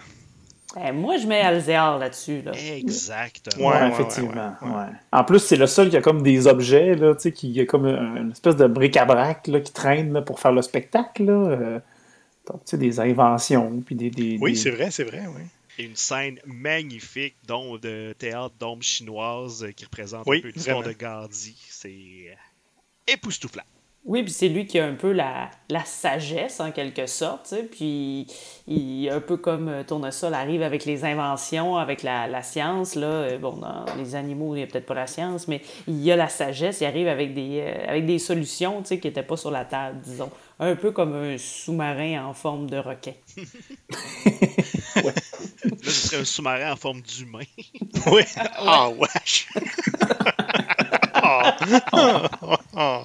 Ben, moi, je mets Alzéar là-dessus. Là. Exactement. Ouais, effectivement. ouais, ouais. ouais. En plus, c'est le seul qui a comme des objets, là, tu sais, qui a comme un- une espèce de bric-à-brac là, qui traîne là, pour faire le spectacle. Là. Euh, donc, tu sais, des inventions, puis des... des- Oui, des- c'est vrai, c'est vrai, oui. Et une scène magnifique dont de théâtre d'ombre chinoise euh, qui représente Oui, un peu l'histoire de. Gandhi. C'est euh, époustouflant. Oui, puis c'est lui qui a un peu la, la sagesse, en quelque sorte. Puis, il, un peu comme euh, Tournesol arrive avec les inventions, avec la, la science. Là. Euh, Bon, dans les animaux, il n'y a peut-être pas la science, mais il y a la sagesse. Il arrive avec des, euh, avec des solutions tu sais, qui n'étaient pas sur la table, disons. Un peu comme un sous-marin en forme de requin. Là, ce serait un sous-marin en forme d'humain. Oui. Ah, wesh. Ah.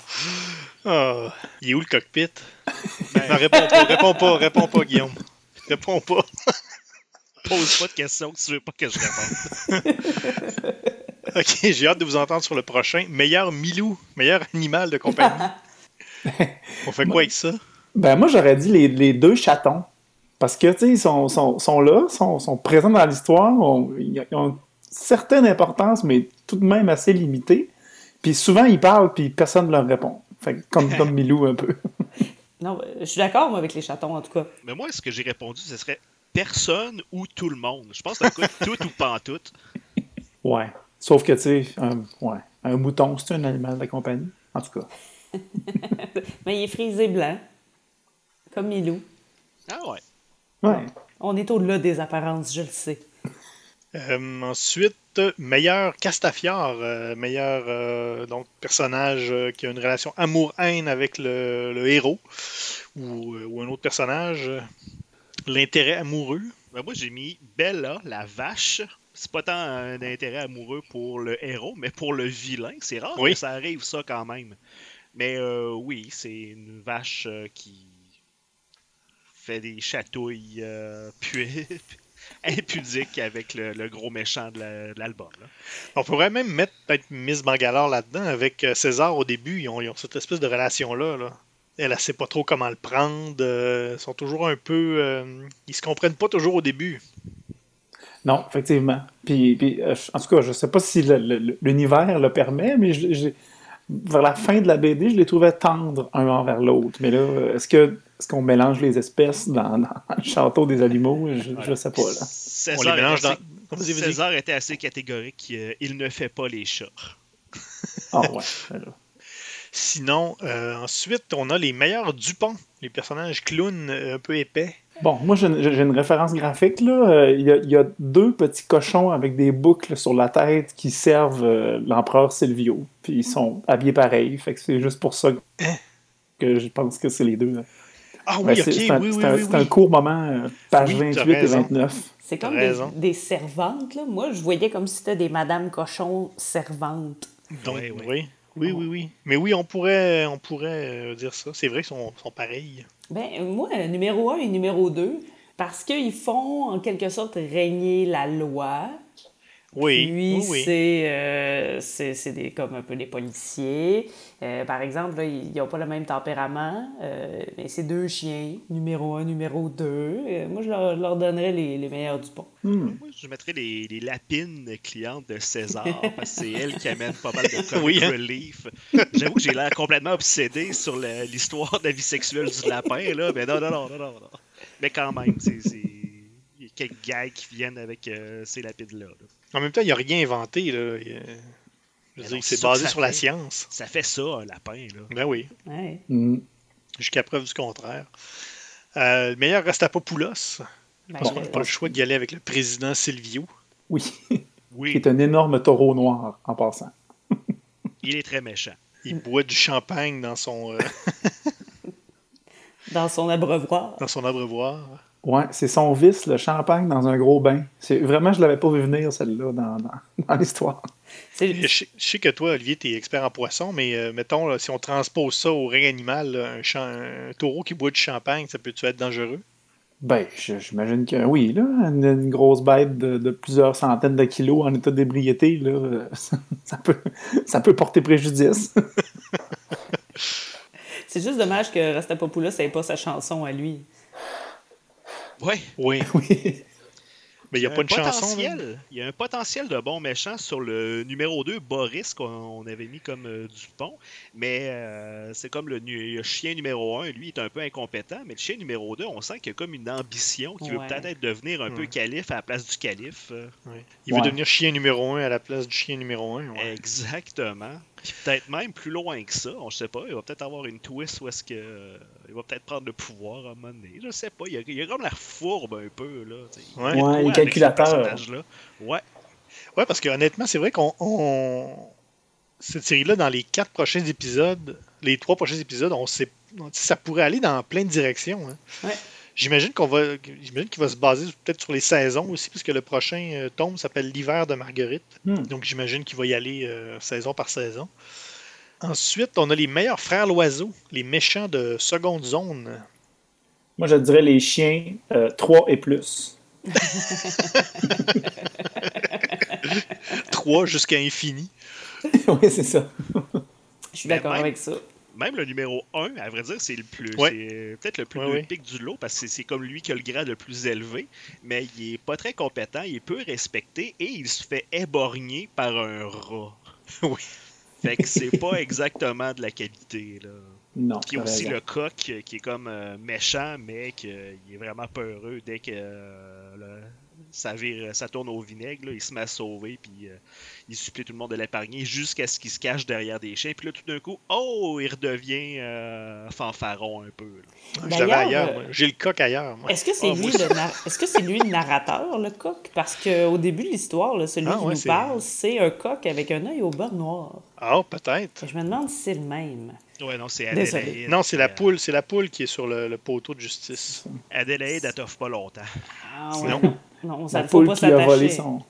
Ah. Il est où le cockpit? Non, réponds pas, réponds pas, réponds pas, Guillaume. Réponds pas. Pose pas de questions que tu veux pas que je réponde. Ok, j'ai hâte de vous entendre sur le prochain. Meilleur Milou, meilleur animal de compagnie. On fait quoi avec ça? Ben, moi, j'aurais dit les, les deux chatons. Parce que, tu sais, ils sont, sont, sont là, sont, sont présents dans l'histoire, ont- ils ont une certaine importance, mais tout de même assez limitée. Puis souvent, ils parlent, puis personne ne leur répond. Fait que comme, comme Milou, un peu. Non, euh, je suis d'accord, moi, avec les chatons, en tout cas. Mais moi, ce que j'ai répondu, ce serait personne ou tout le monde. Je pense que c'est un coup de tout ou pantoute. Ouais. Sauf que, tu sais, un, ouais, un mouton, c'est un animal de compagnie. En tout cas. Mais il est frisé blanc, comme Milou. Ah ouais. Ouais. On est au-delà des apparences, je le sais. Euh, ensuite, meilleur Castafiore, euh, meilleur euh, donc personnage qui a une relation amour-haine avec le, le héros ou, ou un autre personnage. L'intérêt amoureux. Ben, moi, j'ai mis Bella, la vache. C'est pas tant un intérêt amoureux pour le héros, mais pour le vilain. C'est rare Oui. que ça arrive, ça, quand même. Mais oui, c'est une vache qui fait des chatouilles euh, pu- impudiques avec le, gros méchant de la- de l'album. On pourrait même mettre peut-être Miss Bangalore là-dedans avec euh, César au début. Ils ont, cette espèce de relation-là. là. Elle, elle sait pas trop comment le prendre. euh, ils sont toujours un peu. euh, ils se comprennent pas toujours au début. Non, effectivement. En tout cas, je sais pas si le- le- l'univers le permet, mais j'ai- vers la fin de la BD, je les trouvais tendres un envers l'autre. Mais là, est-ce que est-ce qu'on mélange les espèces dans, dans le château des animaux? Je, je sais pas. Là. César, On les mélange était dans. assez-. César était assez catégorique. euh, il ne fait pas les chats. Ah ouais. Sinon, euh, ensuite, on a les meilleurs Dupont, les personnages clowns euh, un peu épais. Bon, moi, j'ai une, référence graphique. Là. Euh, Il, y a, il y a deux petits cochons avec des boucles sur la tête qui servent euh, l'empereur Silvio. Puis ils sont habillés pareil. Fait que c'est juste pour ça que je pense que c'est les deux. là. Ah Ben, oui, c'est ok, c'est un, oui, oui, c'est un- oui. c'est un court moment, euh, page Oui, t'as 28 et raison. 29. C'est comme des, des servantes, là. Moi, je voyais comme si c'était des Madame Cochon servantes. Donc. Oui, oui, oui, oui. Mais oui, on pourrait, on pourrait dire ça. C'est vrai qu'ils sont, sont pareils. Ben, moi, numéro 1 et numéro 2, parce qu'ils font, en quelque sorte, régner la loi. Oui, Puis, oui, oui. c'est euh, c'est- c'est des- comme un peu des policiers. Euh, par exemple, là, ils n'ont pas le même tempérament, euh, mais c'est deux chiens, numéro 1, numéro 2. Euh, moi, je leur, donnerais les, les meilleurs du pont. Hmm. Moi, je mettrais les, les lapines clientes de César, parce que c'est elle qui amène pas mal de comic Oui, hein. relief. J'avoue que j'ai l'air complètement obsédé sur l'histoire de la vie sexuelle du lapin, là, mais non, non, non, non, non. non. Mais quand même, c'est... Il y a quelques gags qui viennent avec euh, ces lapines-là. là. En même temps, il n'a rien inventé. Là. Il, euh, Je veux Mais dire, non, c'est basé sur la science. Ça fait ça, un lapin, là. Ben oui, Ouais. Hmm. jusqu'à preuve du contraire. Euh, le meilleur reste à Popoulos. Ben, Parce je- qu'on n'a pas le choix d'y aller avec le président Silvio. Oui, qui Oui, est un énorme taureau noir en passant. il est très méchant. il boit du champagne dans son, euh, Dans son abreuvoir. dans son abreuvoir. Ouais, c'est son vice, le champagne dans un gros bain. C'est Vraiment, je l'avais pas vu venir, celle-là, dans, dans, dans l'histoire. Je, sais- je sais que toi, Olivier, tu es expert en poisson, mais euh, mettons, là, si on transpose ça au règne animal, là, un, taureau qui boit du champagne, ça peut-tu être dangereux? Ben, j'imagine que oui, là. Une, une grosse bête de, de plusieurs centaines de kilos en état d'ébriété, là, ça, ça peut, ça peut porter préjudice. C'est juste dommage que Rastapopoulos n'ait pas sa chanson à lui. Ouais. Oui, oui. mais il n'y a pas de chanson. Il y a un potentiel de bon méchant sur le numéro 2, Boris, qu'on on avait mis comme euh, Dupont. Mais euh, c'est comme le, chien numéro 1. Lui, il est un peu incompétent. Mais le chien numéro 2, on sent qu'il y a comme une ambition qui veut peut-être être devenir un peu calife à la place du calife. Ouais. Il veut Ouais. devenir chien numéro un à la place du chien numéro un. ouais. Exactement. Puis peut-être même plus loin que ça. On ne sait pas. Il va peut-être avoir une twist où est-ce que. euh, il va peut-être prendre le pouvoir à un moment donné. Je sais pas. Il a, il a comme l'air fourbe un peu. Là. Il y Ouais. Ouais. Ouais. Ouais, parce que honnêtement, c'est vrai qu'on. on- Cette série-là, dans les quatre prochains épisodes, les trois prochains épisodes, on sait. Ça pourrait aller dans plein de directions. hein. Ouais. J'imagine qu'on va. J'imagine qu'il va se baser peut-être sur les saisons aussi, puisque le prochain euh, tome s'appelle L'hiver de Marguerite. Hmm. Donc j'imagine qu'il va y aller euh, saison par saison. Ensuite, on a les meilleurs frères loiseaux, les méchants de seconde zone. Moi, je dirais les chiens 3 et plus. Trois jusqu'à infini. oui, c'est ça. Je suis Ben, d'accord même- avec ça. Même le numéro 1, à vrai dire, c'est le plus. Ouais. C'est peut-être le plus Ouais, pic du lot parce que c'est- comme lui qui a le grade le plus élevé, mais il est pas très compétent, il est peu respecté et il se fait éborgner par un rat. Oui. Fait que c'est pas exactement de la qualité, là. Non. Puis aussi le coq euh, qui est comme euh, méchant, mais qu'il est vraiment peureux dès que euh, le- ça, vire, ça tourne au vinaigre. là, il se met à sauver, puis euh, il supplie tout le monde de l'épargner jusqu'à ce qu'il se cache derrière des chiens. Puis là, tout d'un coup, oh, il redevient euh, fanfaron un peu. l'avais D'ailleurs, ailleurs. euh. J'ai le coq ailleurs. moi. Est-ce que c'est Ah, lui, moi, le nar- Est-ce que c'est lui le narrateur, le coq? Parce qu'au début de l'histoire, celui Ah, qui ouais, nous parle, c'est un coq avec un œil au bord noir. Ah, peut-être. Et je me demande si c'est le même. Ouais, non, c'est Désolé. Adélaïde. Non, c'est la Euh, poule, c'est la poule qui est sur le, le poteau de justice. Adélaïde, elle t'offre pas longtemps. Ah ouais. Non. Non, ça La ne faut poule pas qui a volé son,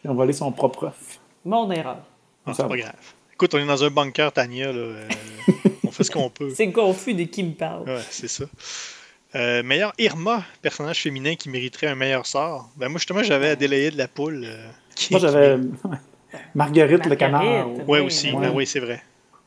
qui a volé son propre œuf. Mon erreur. Ah, Ça c'est pas grave. Écoute, on est dans un bunker, Tania. Là, euh, on fait ce qu'on peut. C'est confus de qui me parle. Ouais, c'est ça. Euh, meilleur Irma, personnage féminin qui mériterait un meilleur sort. Ben moi justement j'avais Adélaïde la poule. euh, qui- Moi, j'avais Marguerite, le canard. Marguerite. Ouais Oui, aussi. oui. Ben oui, c'est vrai.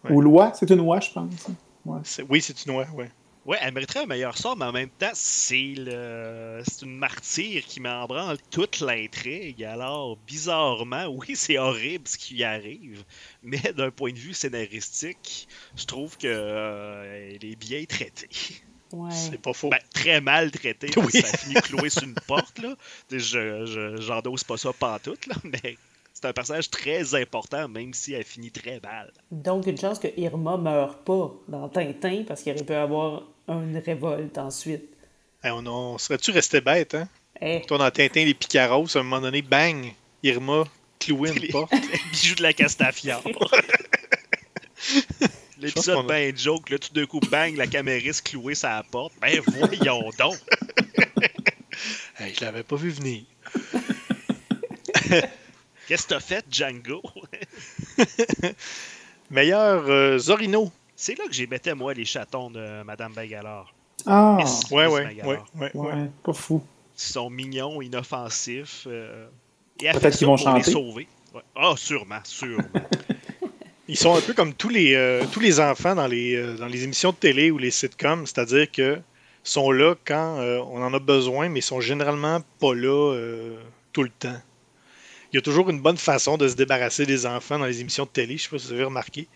Ouais. Ou l'oie, c'est une oie, je pense. Ouais. Oui, c'est une oie, ouais. Ouais, elle mériterait un meilleur sort, mais en même temps, c'est le... c'est une martyre qui met en branle toute l'intrigue. Alors, bizarrement, oui, c'est horrible ce qui lui arrive, mais d'un point de vue scénaristique, je trouve que euh, elle est bien traitée. Ouais. C'est pas faux. Ben, très mal traitée, Oui. ça finit cloué sur une porte, là. Je, je, j'endosse pas ça pantoute, là, mais c'est un personnage très important, même si elle finit très mal. Donc, une chance que Irma meure pas dans Tintin parce qu'il aurait pu avoir une révolte ensuite. Hey, on, on serait-tu resté bête, hein? Eh, Toi dans Tintin, les Picaros, à un moment donné, bang, Irma, cloué une porte. Les bijoux de la Castafiore. L'épisode a- ben joke, là, tout d'un coup, bang, la camériste clouée la porte. Ben voyons donc! Hey, je l'avais pas vu venir. Qu'est-ce que t'as fait, Django? Meilleur euh, Zorino. C'est là que j'ai mettais, moi, les chatons de Madame Bangalore. Ah. Ouais, Miss ouais, ouais, ouais, ouais. ouais, pas fou. Ils sont mignons, inoffensifs. euh, Peut-être qu'ils vont pour les chanter. sauver. Ouais. Ah, sûrement, sûrement. Ils sont un peu comme tous les, euh, tous les enfants dans les, euh, dans les émissions de télé ou les sitcoms, c'est-à-dire que sont là quand euh, on en a besoin, mais ils sont généralement pas là euh, tout le temps. Il y a toujours une bonne façon de se débarrasser des enfants dans les émissions de télé, je sais pas si vous avez remarqué.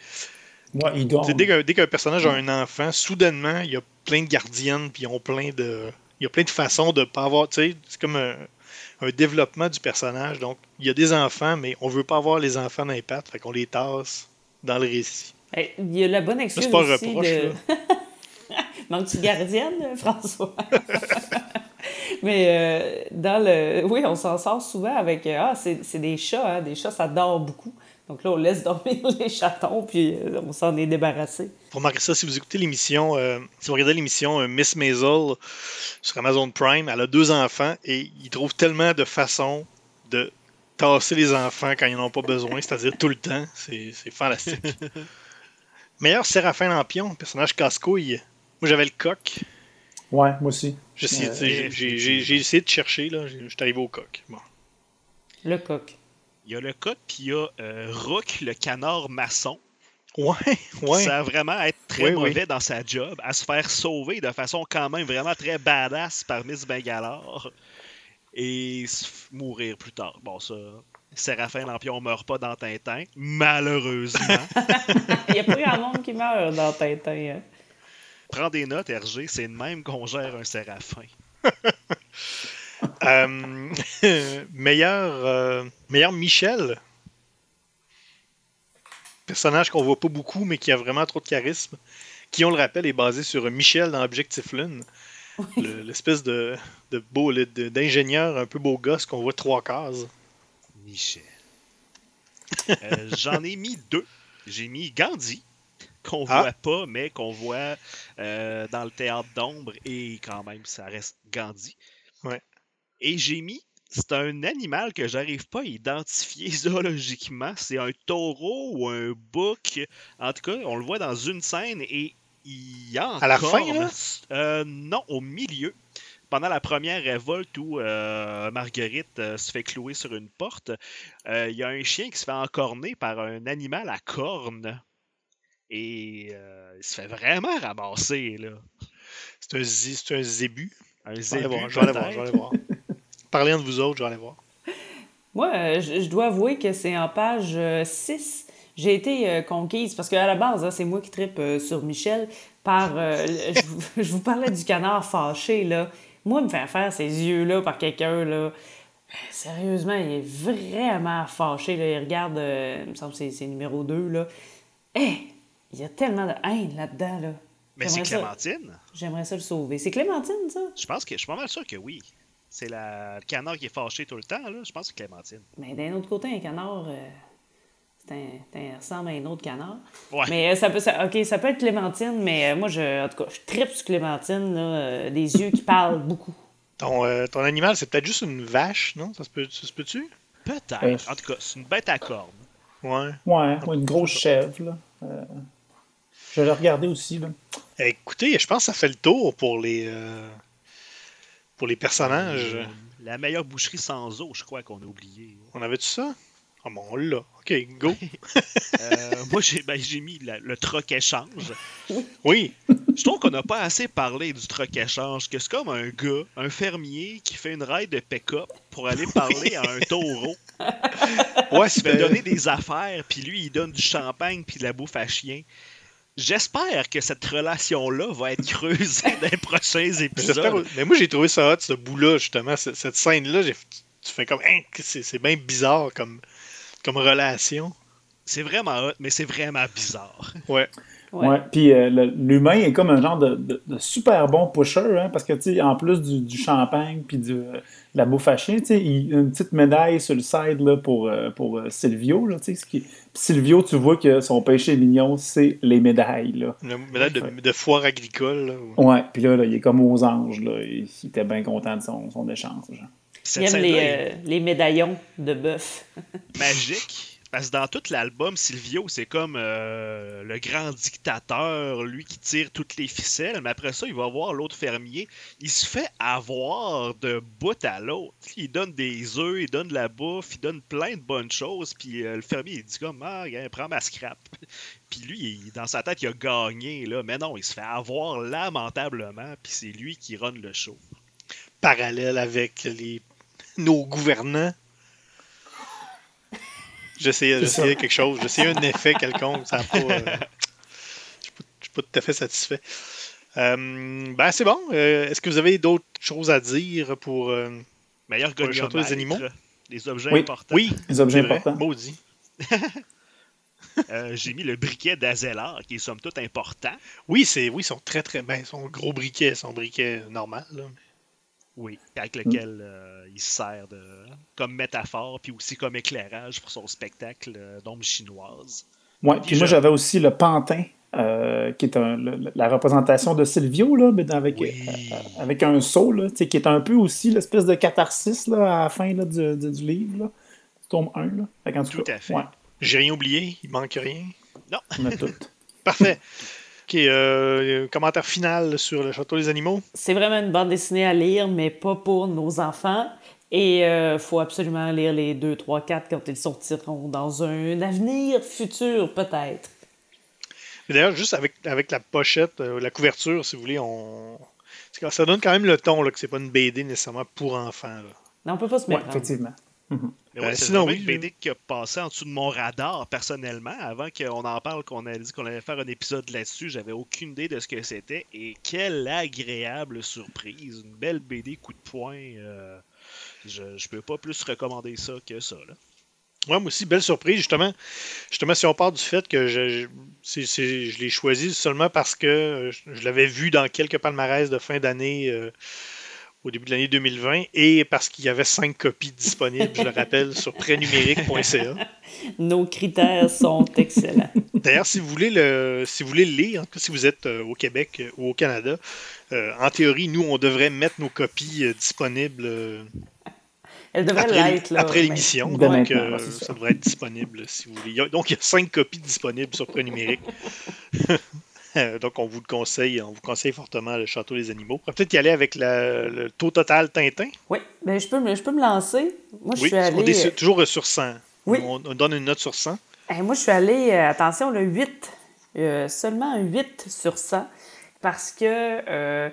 Ouais, il dort. Tu sais, Dès qu'un dès qu'un personnage a un enfant, soudainement, il y a plein de gardiennes, puis ils ont plein de. Il y a plein de façons de pas avoir. Tu sais, c'est comme un, un développement du personnage. Donc, il y a des enfants, mais on veut pas avoir les enfants dans les pattes, fait qu'on les tasse dans le récit. il y a la bonne excuse c'est pas reproche, de... Manque-tu gardienne, François? Mais euh, dans le. Oui, on s'en sort souvent avec. euh, Ah, c'est c'est des chats, hein? Des chats, ça dort beaucoup. Donc là, on laisse dormir les chatons, puis euh, on s'en est débarrassé. Pour remarquer ça, si vous écoutez l'émission, euh, si vous regardez l'émission euh, Miss Maisel sur Amazon Prime, elle a deux enfants et ils trouvent tellement de façons de tasser les enfants quand ils n'en ont pas besoin, c'est-à-dire tout le temps. C'est c'est fantastique. Meilleur Séraphin Lampion, personnage casse-couille. Moi, j'avais le coq. Ouais, moi aussi. J'ai essayé, Euh, de chercher, là. J'ai- J'étais arrivé au coq. Bon. Le coq. Il y a le coq, puis il y a euh, Rook, le canard maçon. Ouais, ouais. Ça a vraiment à être très Oui, oui. mauvais dans sa job, à se faire sauver de façon quand même vraiment très badass par Miss Bangalore et mourir plus tard. Bon, ça, Séraphin Lampion meurt pas dans Tintin, malheureusement. Il n'y a pas grand monde qui meurt dans Tintin. hein. Prends des notes, RG, c'est de même qu'on gère un Séraphin. Euh, meilleur, euh, meilleur Michel. Personnage qu'on voit pas beaucoup, mais qui a vraiment trop de charisme. Qui, on le rappelle, est basé sur Michel dans Objectif Lune. Le- L'espèce de, de beau, d'ingénieur un peu beau gosse qu'on voit trois cases. Michel. Euh, J'en ai mis deux. J'ai mis Gandhi, qu'on Ah. voit pas, mais qu'on voit euh, dans le théâtre d'ombre, et quand même, ça reste Gandhi. Ouais. Et j'ai mis, c'est un animal que j'arrive pas à identifier zoologiquement. C'est un taureau ou un bouc. En tout cas, on le voit dans une scène et il y a encore... À la fin, là? Euh, non, au milieu. Pendant la première révolte où euh, Marguerite euh, se fait clouer sur une porte, euh, il y a un chien qui se fait encorner par un animal à cornes. Et euh, il se fait vraiment ramasser, là. C'est un, zi- c'est un zébu. Un Je vais aller zébu, voir, je vais aller voir, je vais aller voir. Parlez entre vous autres, je vais aller voir. Moi, euh, je, je dois avouer que c'est en page euh, 6. J'ai été euh, conquise, parce qu'à la base, hein, c'est moi qui tripe euh, sur Michel, par... euh, je, vous, je vous parlais du canard fâché, là. Moi, me faire faire ces yeux-là par quelqu'un, là... euh, Sérieusement, il est vraiment fâché, là. Il regarde, euh, il me semble que c'est- c'est numéro 2, là. Hé! Il y a tellement de haine là-dedans, là. Mais c'est ça- Clémentine. J'aimerais ça le sauver. C'est Clémentine, ça? Je pense que je suis pas mal sûr que oui. C'est la... le canard qui est fâché tout le temps, là. Je pense que c'est Clémentine. Mais d'un autre côté, un canard, euh, c'est un, c'est un- ressemble à un autre canard. Ouais. Mais euh, ça peut, ça, ok, ça peut être Clémentine, mais euh, moi, je, en tout cas, je tripe sur Clémentine, là, euh, des yeux qui parlent beaucoup. Ton, euh, ton animal, c'est peut-être juste une vache, non? Ça se peut- ça se peut-tu? Peut-être. Euh, En tout cas, c'est une bête à cornes. Ouais. Ouais, ouais, une grosse chèvre, là. Je l'ai regardé aussi, là. Écoutez, je pense que ça fait le tour pour les, euh, pour les personnages. Euh, La meilleure boucherie sans eau, je crois qu'on a oublié. On avait-tu ça? Ah bon, on l'a. OK, go. Euh, moi, j'ai ben, j'ai mis la- le troc échange. Oui. Je trouve qu'on n'a pas assez parlé du troc échange, que c'est comme un gars, un fermier qui fait une ride de pick-up pour aller parler à un taureau. Ouais, Il fait donner des affaires, puis lui, il donne du champagne puis de la bouffe à chien. J'espère que cette relation-là va être creusée dans les prochains épisodes. Mais moi, j'ai trouvé ça hot, ce bout-là, justement. Cette, cette scène-là, tu fais comme. Hein, c'est bien bizarre comme, comme relation. C'est vraiment hot, mais c'est vraiment bizarre. Ouais. Ouais. Ouais. Puis euh, l'humain est comme un genre de, de- de super bon pusher, hein, parce que, tu sais, en plus du, du champagne puis de la bouffe à chien, tu sais, il y a une petite médaille sur le side là, pour, euh, pour euh, Silvio. Là, tu sais, ce qui... Puis Silvio, tu vois que son péché mignon, c'est les médailles. Là. Une médaille de, de foire agricole. là, Ouais, puis là, là, il est comme aux anges. Là. Il, il était bien content de son, son échange. Cette Il aime les, euh, les médaillons de bœuf. magique. Parce que dans tout l'album, Silvio, c'est comme euh, le grand dictateur, lui qui tire toutes les ficelles. Mais après ça, il va voir l'autre fermier. Il se fait avoir de bout à l'autre. Il donne des œufs, il donne de la bouffe, il donne plein de bonnes choses. Puis euh, le fermier, il dit comme Ah, prends ma scrap. Puis lui, dans sa tête, il a gagné. Là. Mais non, il se fait avoir lamentablement. Puis c'est lui qui run le show. Parallèle avec nos gouvernants. J'essayais j'essayais quelque chose. J'essayais un effet quelconque. Ça a pas, euh, je suis pas, je suis pas tout à fait satisfait. Euh, ben, c'est bon. Euh, Est-ce que vous avez d'autres choses à dire pour. euh, Meilleur Pour le château des animaux? Les objets Oui. importants. Oui, Les objets importants. Maudit. Euh, j'ai mis le briquet d'Azelar, qui est somme toute important. Oui, c'est oui, ils sont très très ben, son gros briquet, son briquet normal. Là. Oui, avec lequel euh, il sert de, comme métaphore, puis aussi comme éclairage pour son spectacle euh, d'ombre chinoise. Ouais, puis moi j'avais aussi le pantin, euh, qui est un, le- la représentation de Silvio, là, mais avec, Oui. euh, avec un seau, là, qui est un peu aussi l'espèce de catharsis là, à la fin là, du, du- du livre. Là. Tome 1. Là. Tout cas, à fait. Ouais, J'ai rien oublié, il manque rien. on a tout. Parfait. OK, euh, commentaire final sur le Château des Animaux. C'est vraiment une bande dessinée à lire, mais pas pour nos enfants. Et il faut absolument lire les 2, 3, 4 quand ils sortiront dans un avenir futur, peut-être. D'ailleurs, juste avec, avec la pochette, euh, la couverture, si vous voulez, on... ça donne quand même le ton là, que c'est pas une BD nécessairement pour enfants. là. Non, on peut pas se Ouais, méprendre. Mais ouais, Euh, c'est sinon, oui, une BD qui a passé en dessous de mon radar personnellement. Avant qu'on en parle, qu'on a dit qu'on allait faire un épisode là-dessus, j'avais aucune idée de ce que c'était. Et quelle agréable surprise. Une belle BD coup de poing. euh, je, je peux pas plus recommander ça que ça. Là. Ouais, moi aussi, belle surprise. Justement, justement si on part du fait que je, je, c'est- c'est- je l'ai choisi seulement parce que euh, je, je l'avais vu dans quelques palmarès de fin d'année euh, au début de l'année 2020 et parce qu'il y avait cinq copies disponibles, je le rappelle, sur prénumérique.ca. Nos critères sont excellents. D'ailleurs, si vous voulez le, si vous voulez le lire, en tout cas, si vous êtes euh, au Québec euh, ou au Canada, euh, en théorie, nous, on devrait mettre nos copies euh, disponibles euh, Elle devrait après, l'être. après l'émission. Donc, ouais, ça. ça. devrait être disponible si vous voulez. Donc, il y a cinq copies disponibles sur Prénumérique. Donc, on vous le conseille, on vous conseille fortement le Château des Animaux. On va peut-être y aller avec la- le taux total Tintin. Oui, ben, je, peux me, je peux me lancer. Moi, je Oui, suis on allée. décide toujours sur 100. Oui. On, on donne une note sur 100. Eh, moi, je suis allée, euh, attention, le 8, euh, seulement un 8 sur 100, parce que, euh,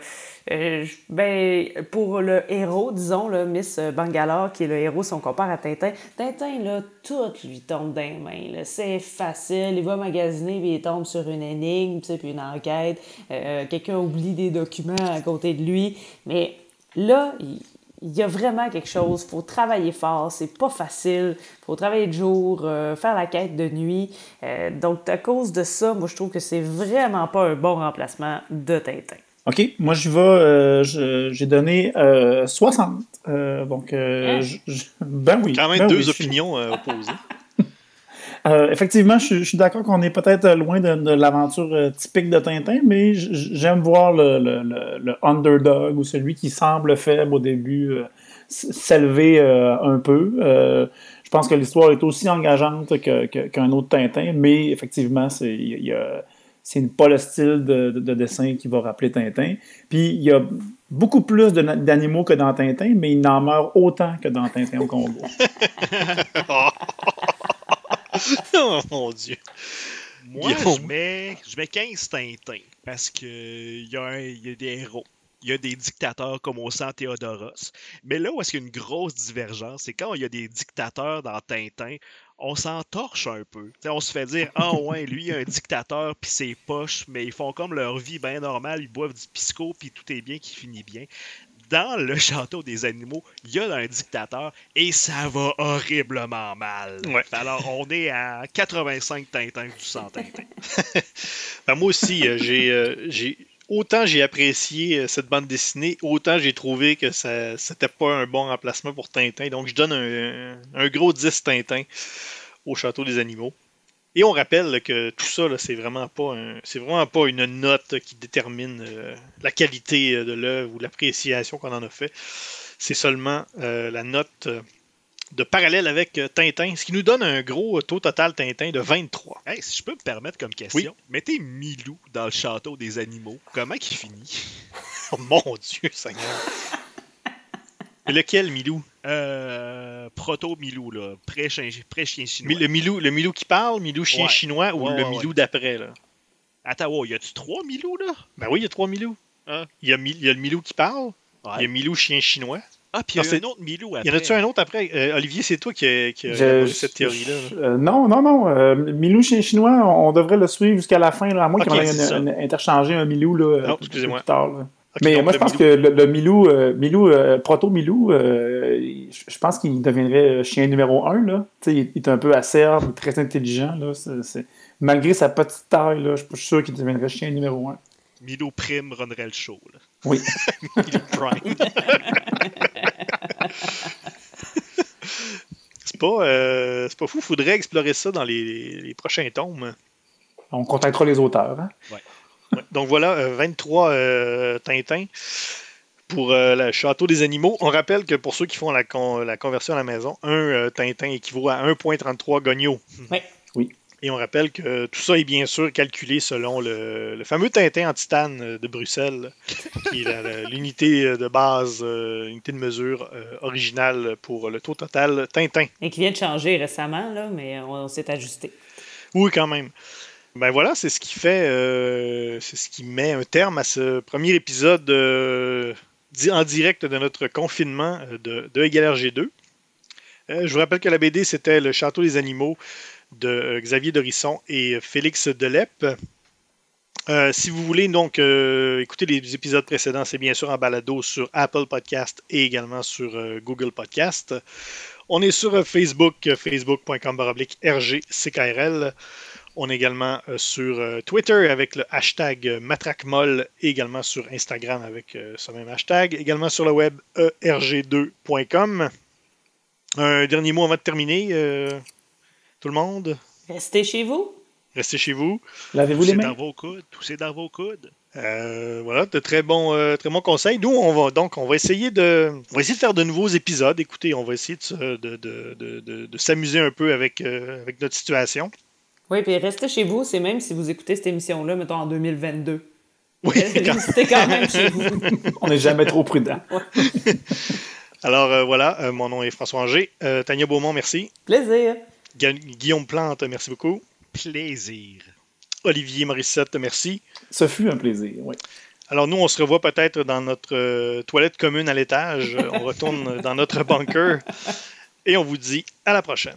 euh, ben, pour le héros, disons, là, Miss Bangalore, qui est le héros, si on à Tintin, Tintin, là, tout lui tombe dans les mains. C'est facile, il va magasiner, puis il tombe sur une énigme, puis une enquête. Euh, Quelqu'un oublie des documents à côté de lui, mais là, il, il y a vraiment quelque chose. faut travailler fort. C'est pas facile. faut travailler de jour, euh, faire la quête de nuit. Euh, donc, à cause de ça, moi, je trouve que c'est vraiment pas un bon remplacement de Tintin. OK, moi je vais, euh, je- j'ai donné euh, 60. Euh, donc, euh, Hein? je- je- ben oui. Quand même ben deux oui, opinions euh, opposées. Euh, effectivement, je, suis d'accord qu'on est peut-être loin de, l'aventure euh, typique de Tintin, mais j'aime voir le, underdog ou celui qui semble faible au début euh, s'élever un peu. Je pense que l'histoire est aussi engageante qu'un autre Tintin, mais effectivement, c'est il pas le style de, de- de dessin qui va rappeler Tintin. Puis il y a beaucoup plus d'animaux que dans Tintin, mais il n'en meurt autant que dans Tintin au Congo. oh mon Dieu. Moi, Guillaume. je mets, je mets 15 Tintins parce que il y, a un- y a des héros. Il y a des dictateurs comme au sang Théodoros. Mais là où est-ce qu'il y a une grosse divergence, c'est quand il y a des dictateurs dans Tintin, on s'en torche un peu. T'sais, on se fait dire Ah ouais, lui, il a un dictateur, puis c'est poche, mais ils font comme leur vie bien normale, ils boivent du pisco, puis tout est bien qui finit bien. Dans le château des animaux, il y a un dictateur et ça va horriblement mal. Ouais. Alors, on est à 85 Tintins du 100 Tintin. Ben, moi aussi, euh, j'ai, euh, j'ai autant j'ai apprécié euh, cette bande dessinée, autant j'ai trouvé que ça c'était pas un bon remplacement pour Tintin. Donc je donne un, un gros 10 Tintin au Château des Animaux. Et on rappelle que tout ça, c'est vraiment pas un- c'est vraiment pas une note qui détermine euh, la qualité euh, de l'œuvre ou l'appréciation qu'on en a fait. C'est seulement euh, la note de parallèle avec Tintin, ce qui nous donne un gros taux total Tintin de 23. Hey, si je peux me permettre comme question, mettez Milou dans le château des animaux. Comment il finit? Oh mon Dieu, Seigneur. Lequel, Milou? Euh, Proto-Milou, là. Pré-chien pré-chien chinois. Le Milou, le Milou qui parle, Milou chien Ouais. chinois ou Ouais, le ouais, Milou d'après, là? Attends, wow, y a-tu trois Milou, là? Ben oui, il y a trois Milou. Hein? Il, y a, y le Milou qui parle, il y a Milou chien chinois. Ah, puis il y a c'est- un autre Milou Il après. y en a-tu un autre après? Euh, Olivier, c'est toi qui as qui a Je- cette théorie-là. là. Euh, non, non, non. euh, Milou chien chinois, on, on devrait le suivre jusqu'à la fin, là, à moins qu'on ait interchangé un Milou là, Non, excusez-moi. plus tard. là. Mais moi, je pense Milou. que le, le Milou, euh, Milou euh, Proto Milou, euh, je pense qu'il deviendrait chien numéro un. Là. Il est un peu acerbe, très intelligent. Là. Malgré sa petite taille, là, je suis sûr qu'il deviendrait chien numéro un. Milo Prime runnerait le show. là. Oui. Milou Prime. c'est pas, pas fou. Faudrait explorer ça dans les, les prochains tomes. On contactera les auteurs. hein. Ouais. Donc voilà, euh, 23 euh, Tintins pour euh, le Château des Animaux. On rappelle que pour ceux qui font la, con- la conversion à la maison, un euh, Tintin équivaut à 1.33 gognos. Oui. Oui. Et on rappelle que tout ça est bien sûr calculé selon le, le fameux Tintin en titane euh, de Bruxelles, qui est l'unité de base, euh, l'unité de mesure euh, originale pour le taux total Tintin. Et qui vient de changer récemment, là, mais on s'est ajusté. Oui, quand même. Ben voilà, c'est ce qui fait, euh, ce qui met un terme à ce premier épisode euh, en direct de notre confinement euh, de, de EGLRG2. Euh, je vous rappelle que la BD, c'était Le Château des Animaux de Xavier Dorisson et Félix Delep. Si vous voulez donc écouter les épisodes précédents, c'est bien sûr en balado sur Apple Podcast et également sur Google Podcast. On est sur Facebook, facebook.com RGCKRL. On est également euh, sur euh, Twitter avec le hashtag euh, MatraqueMolle et également sur Instagram avec euh, ce même hashtag. Également sur le web E erg2.com. Un dernier mot avant de terminer. euh, tout le monde, Restez chez vous. restez chez vous. Lavez-vous les dans mains. vos coudes. Toussez dans vos coudes. Euh, voilà, de très bons, euh, très bons conseils. Nous, on va donc, on va essayer de, on va essayer de faire de nouveaux épisodes. Écoutez, on va essayer de, se- de, de- de- de- de s'amuser un peu avec, euh, avec notre situation. Oui, puis restez chez vous, c'est même si vous écoutez cette émission-là, mettons en 2022. Oui, quand- Restez quand même chez vous. On n'est jamais trop prudent. Alors euh, voilà, euh, mon nom est François Anger. Euh, Tania Beaumont, merci. Plaisir. Gu- Guillaume Plante, merci beaucoup. Plaisir. Olivier Morissette, merci. Ce fut un plaisir, oui. Alors nous, on se revoit peut-être dans notre euh, toilette commune à l'étage. On retourne dans notre bunker et on vous dit à la prochaine.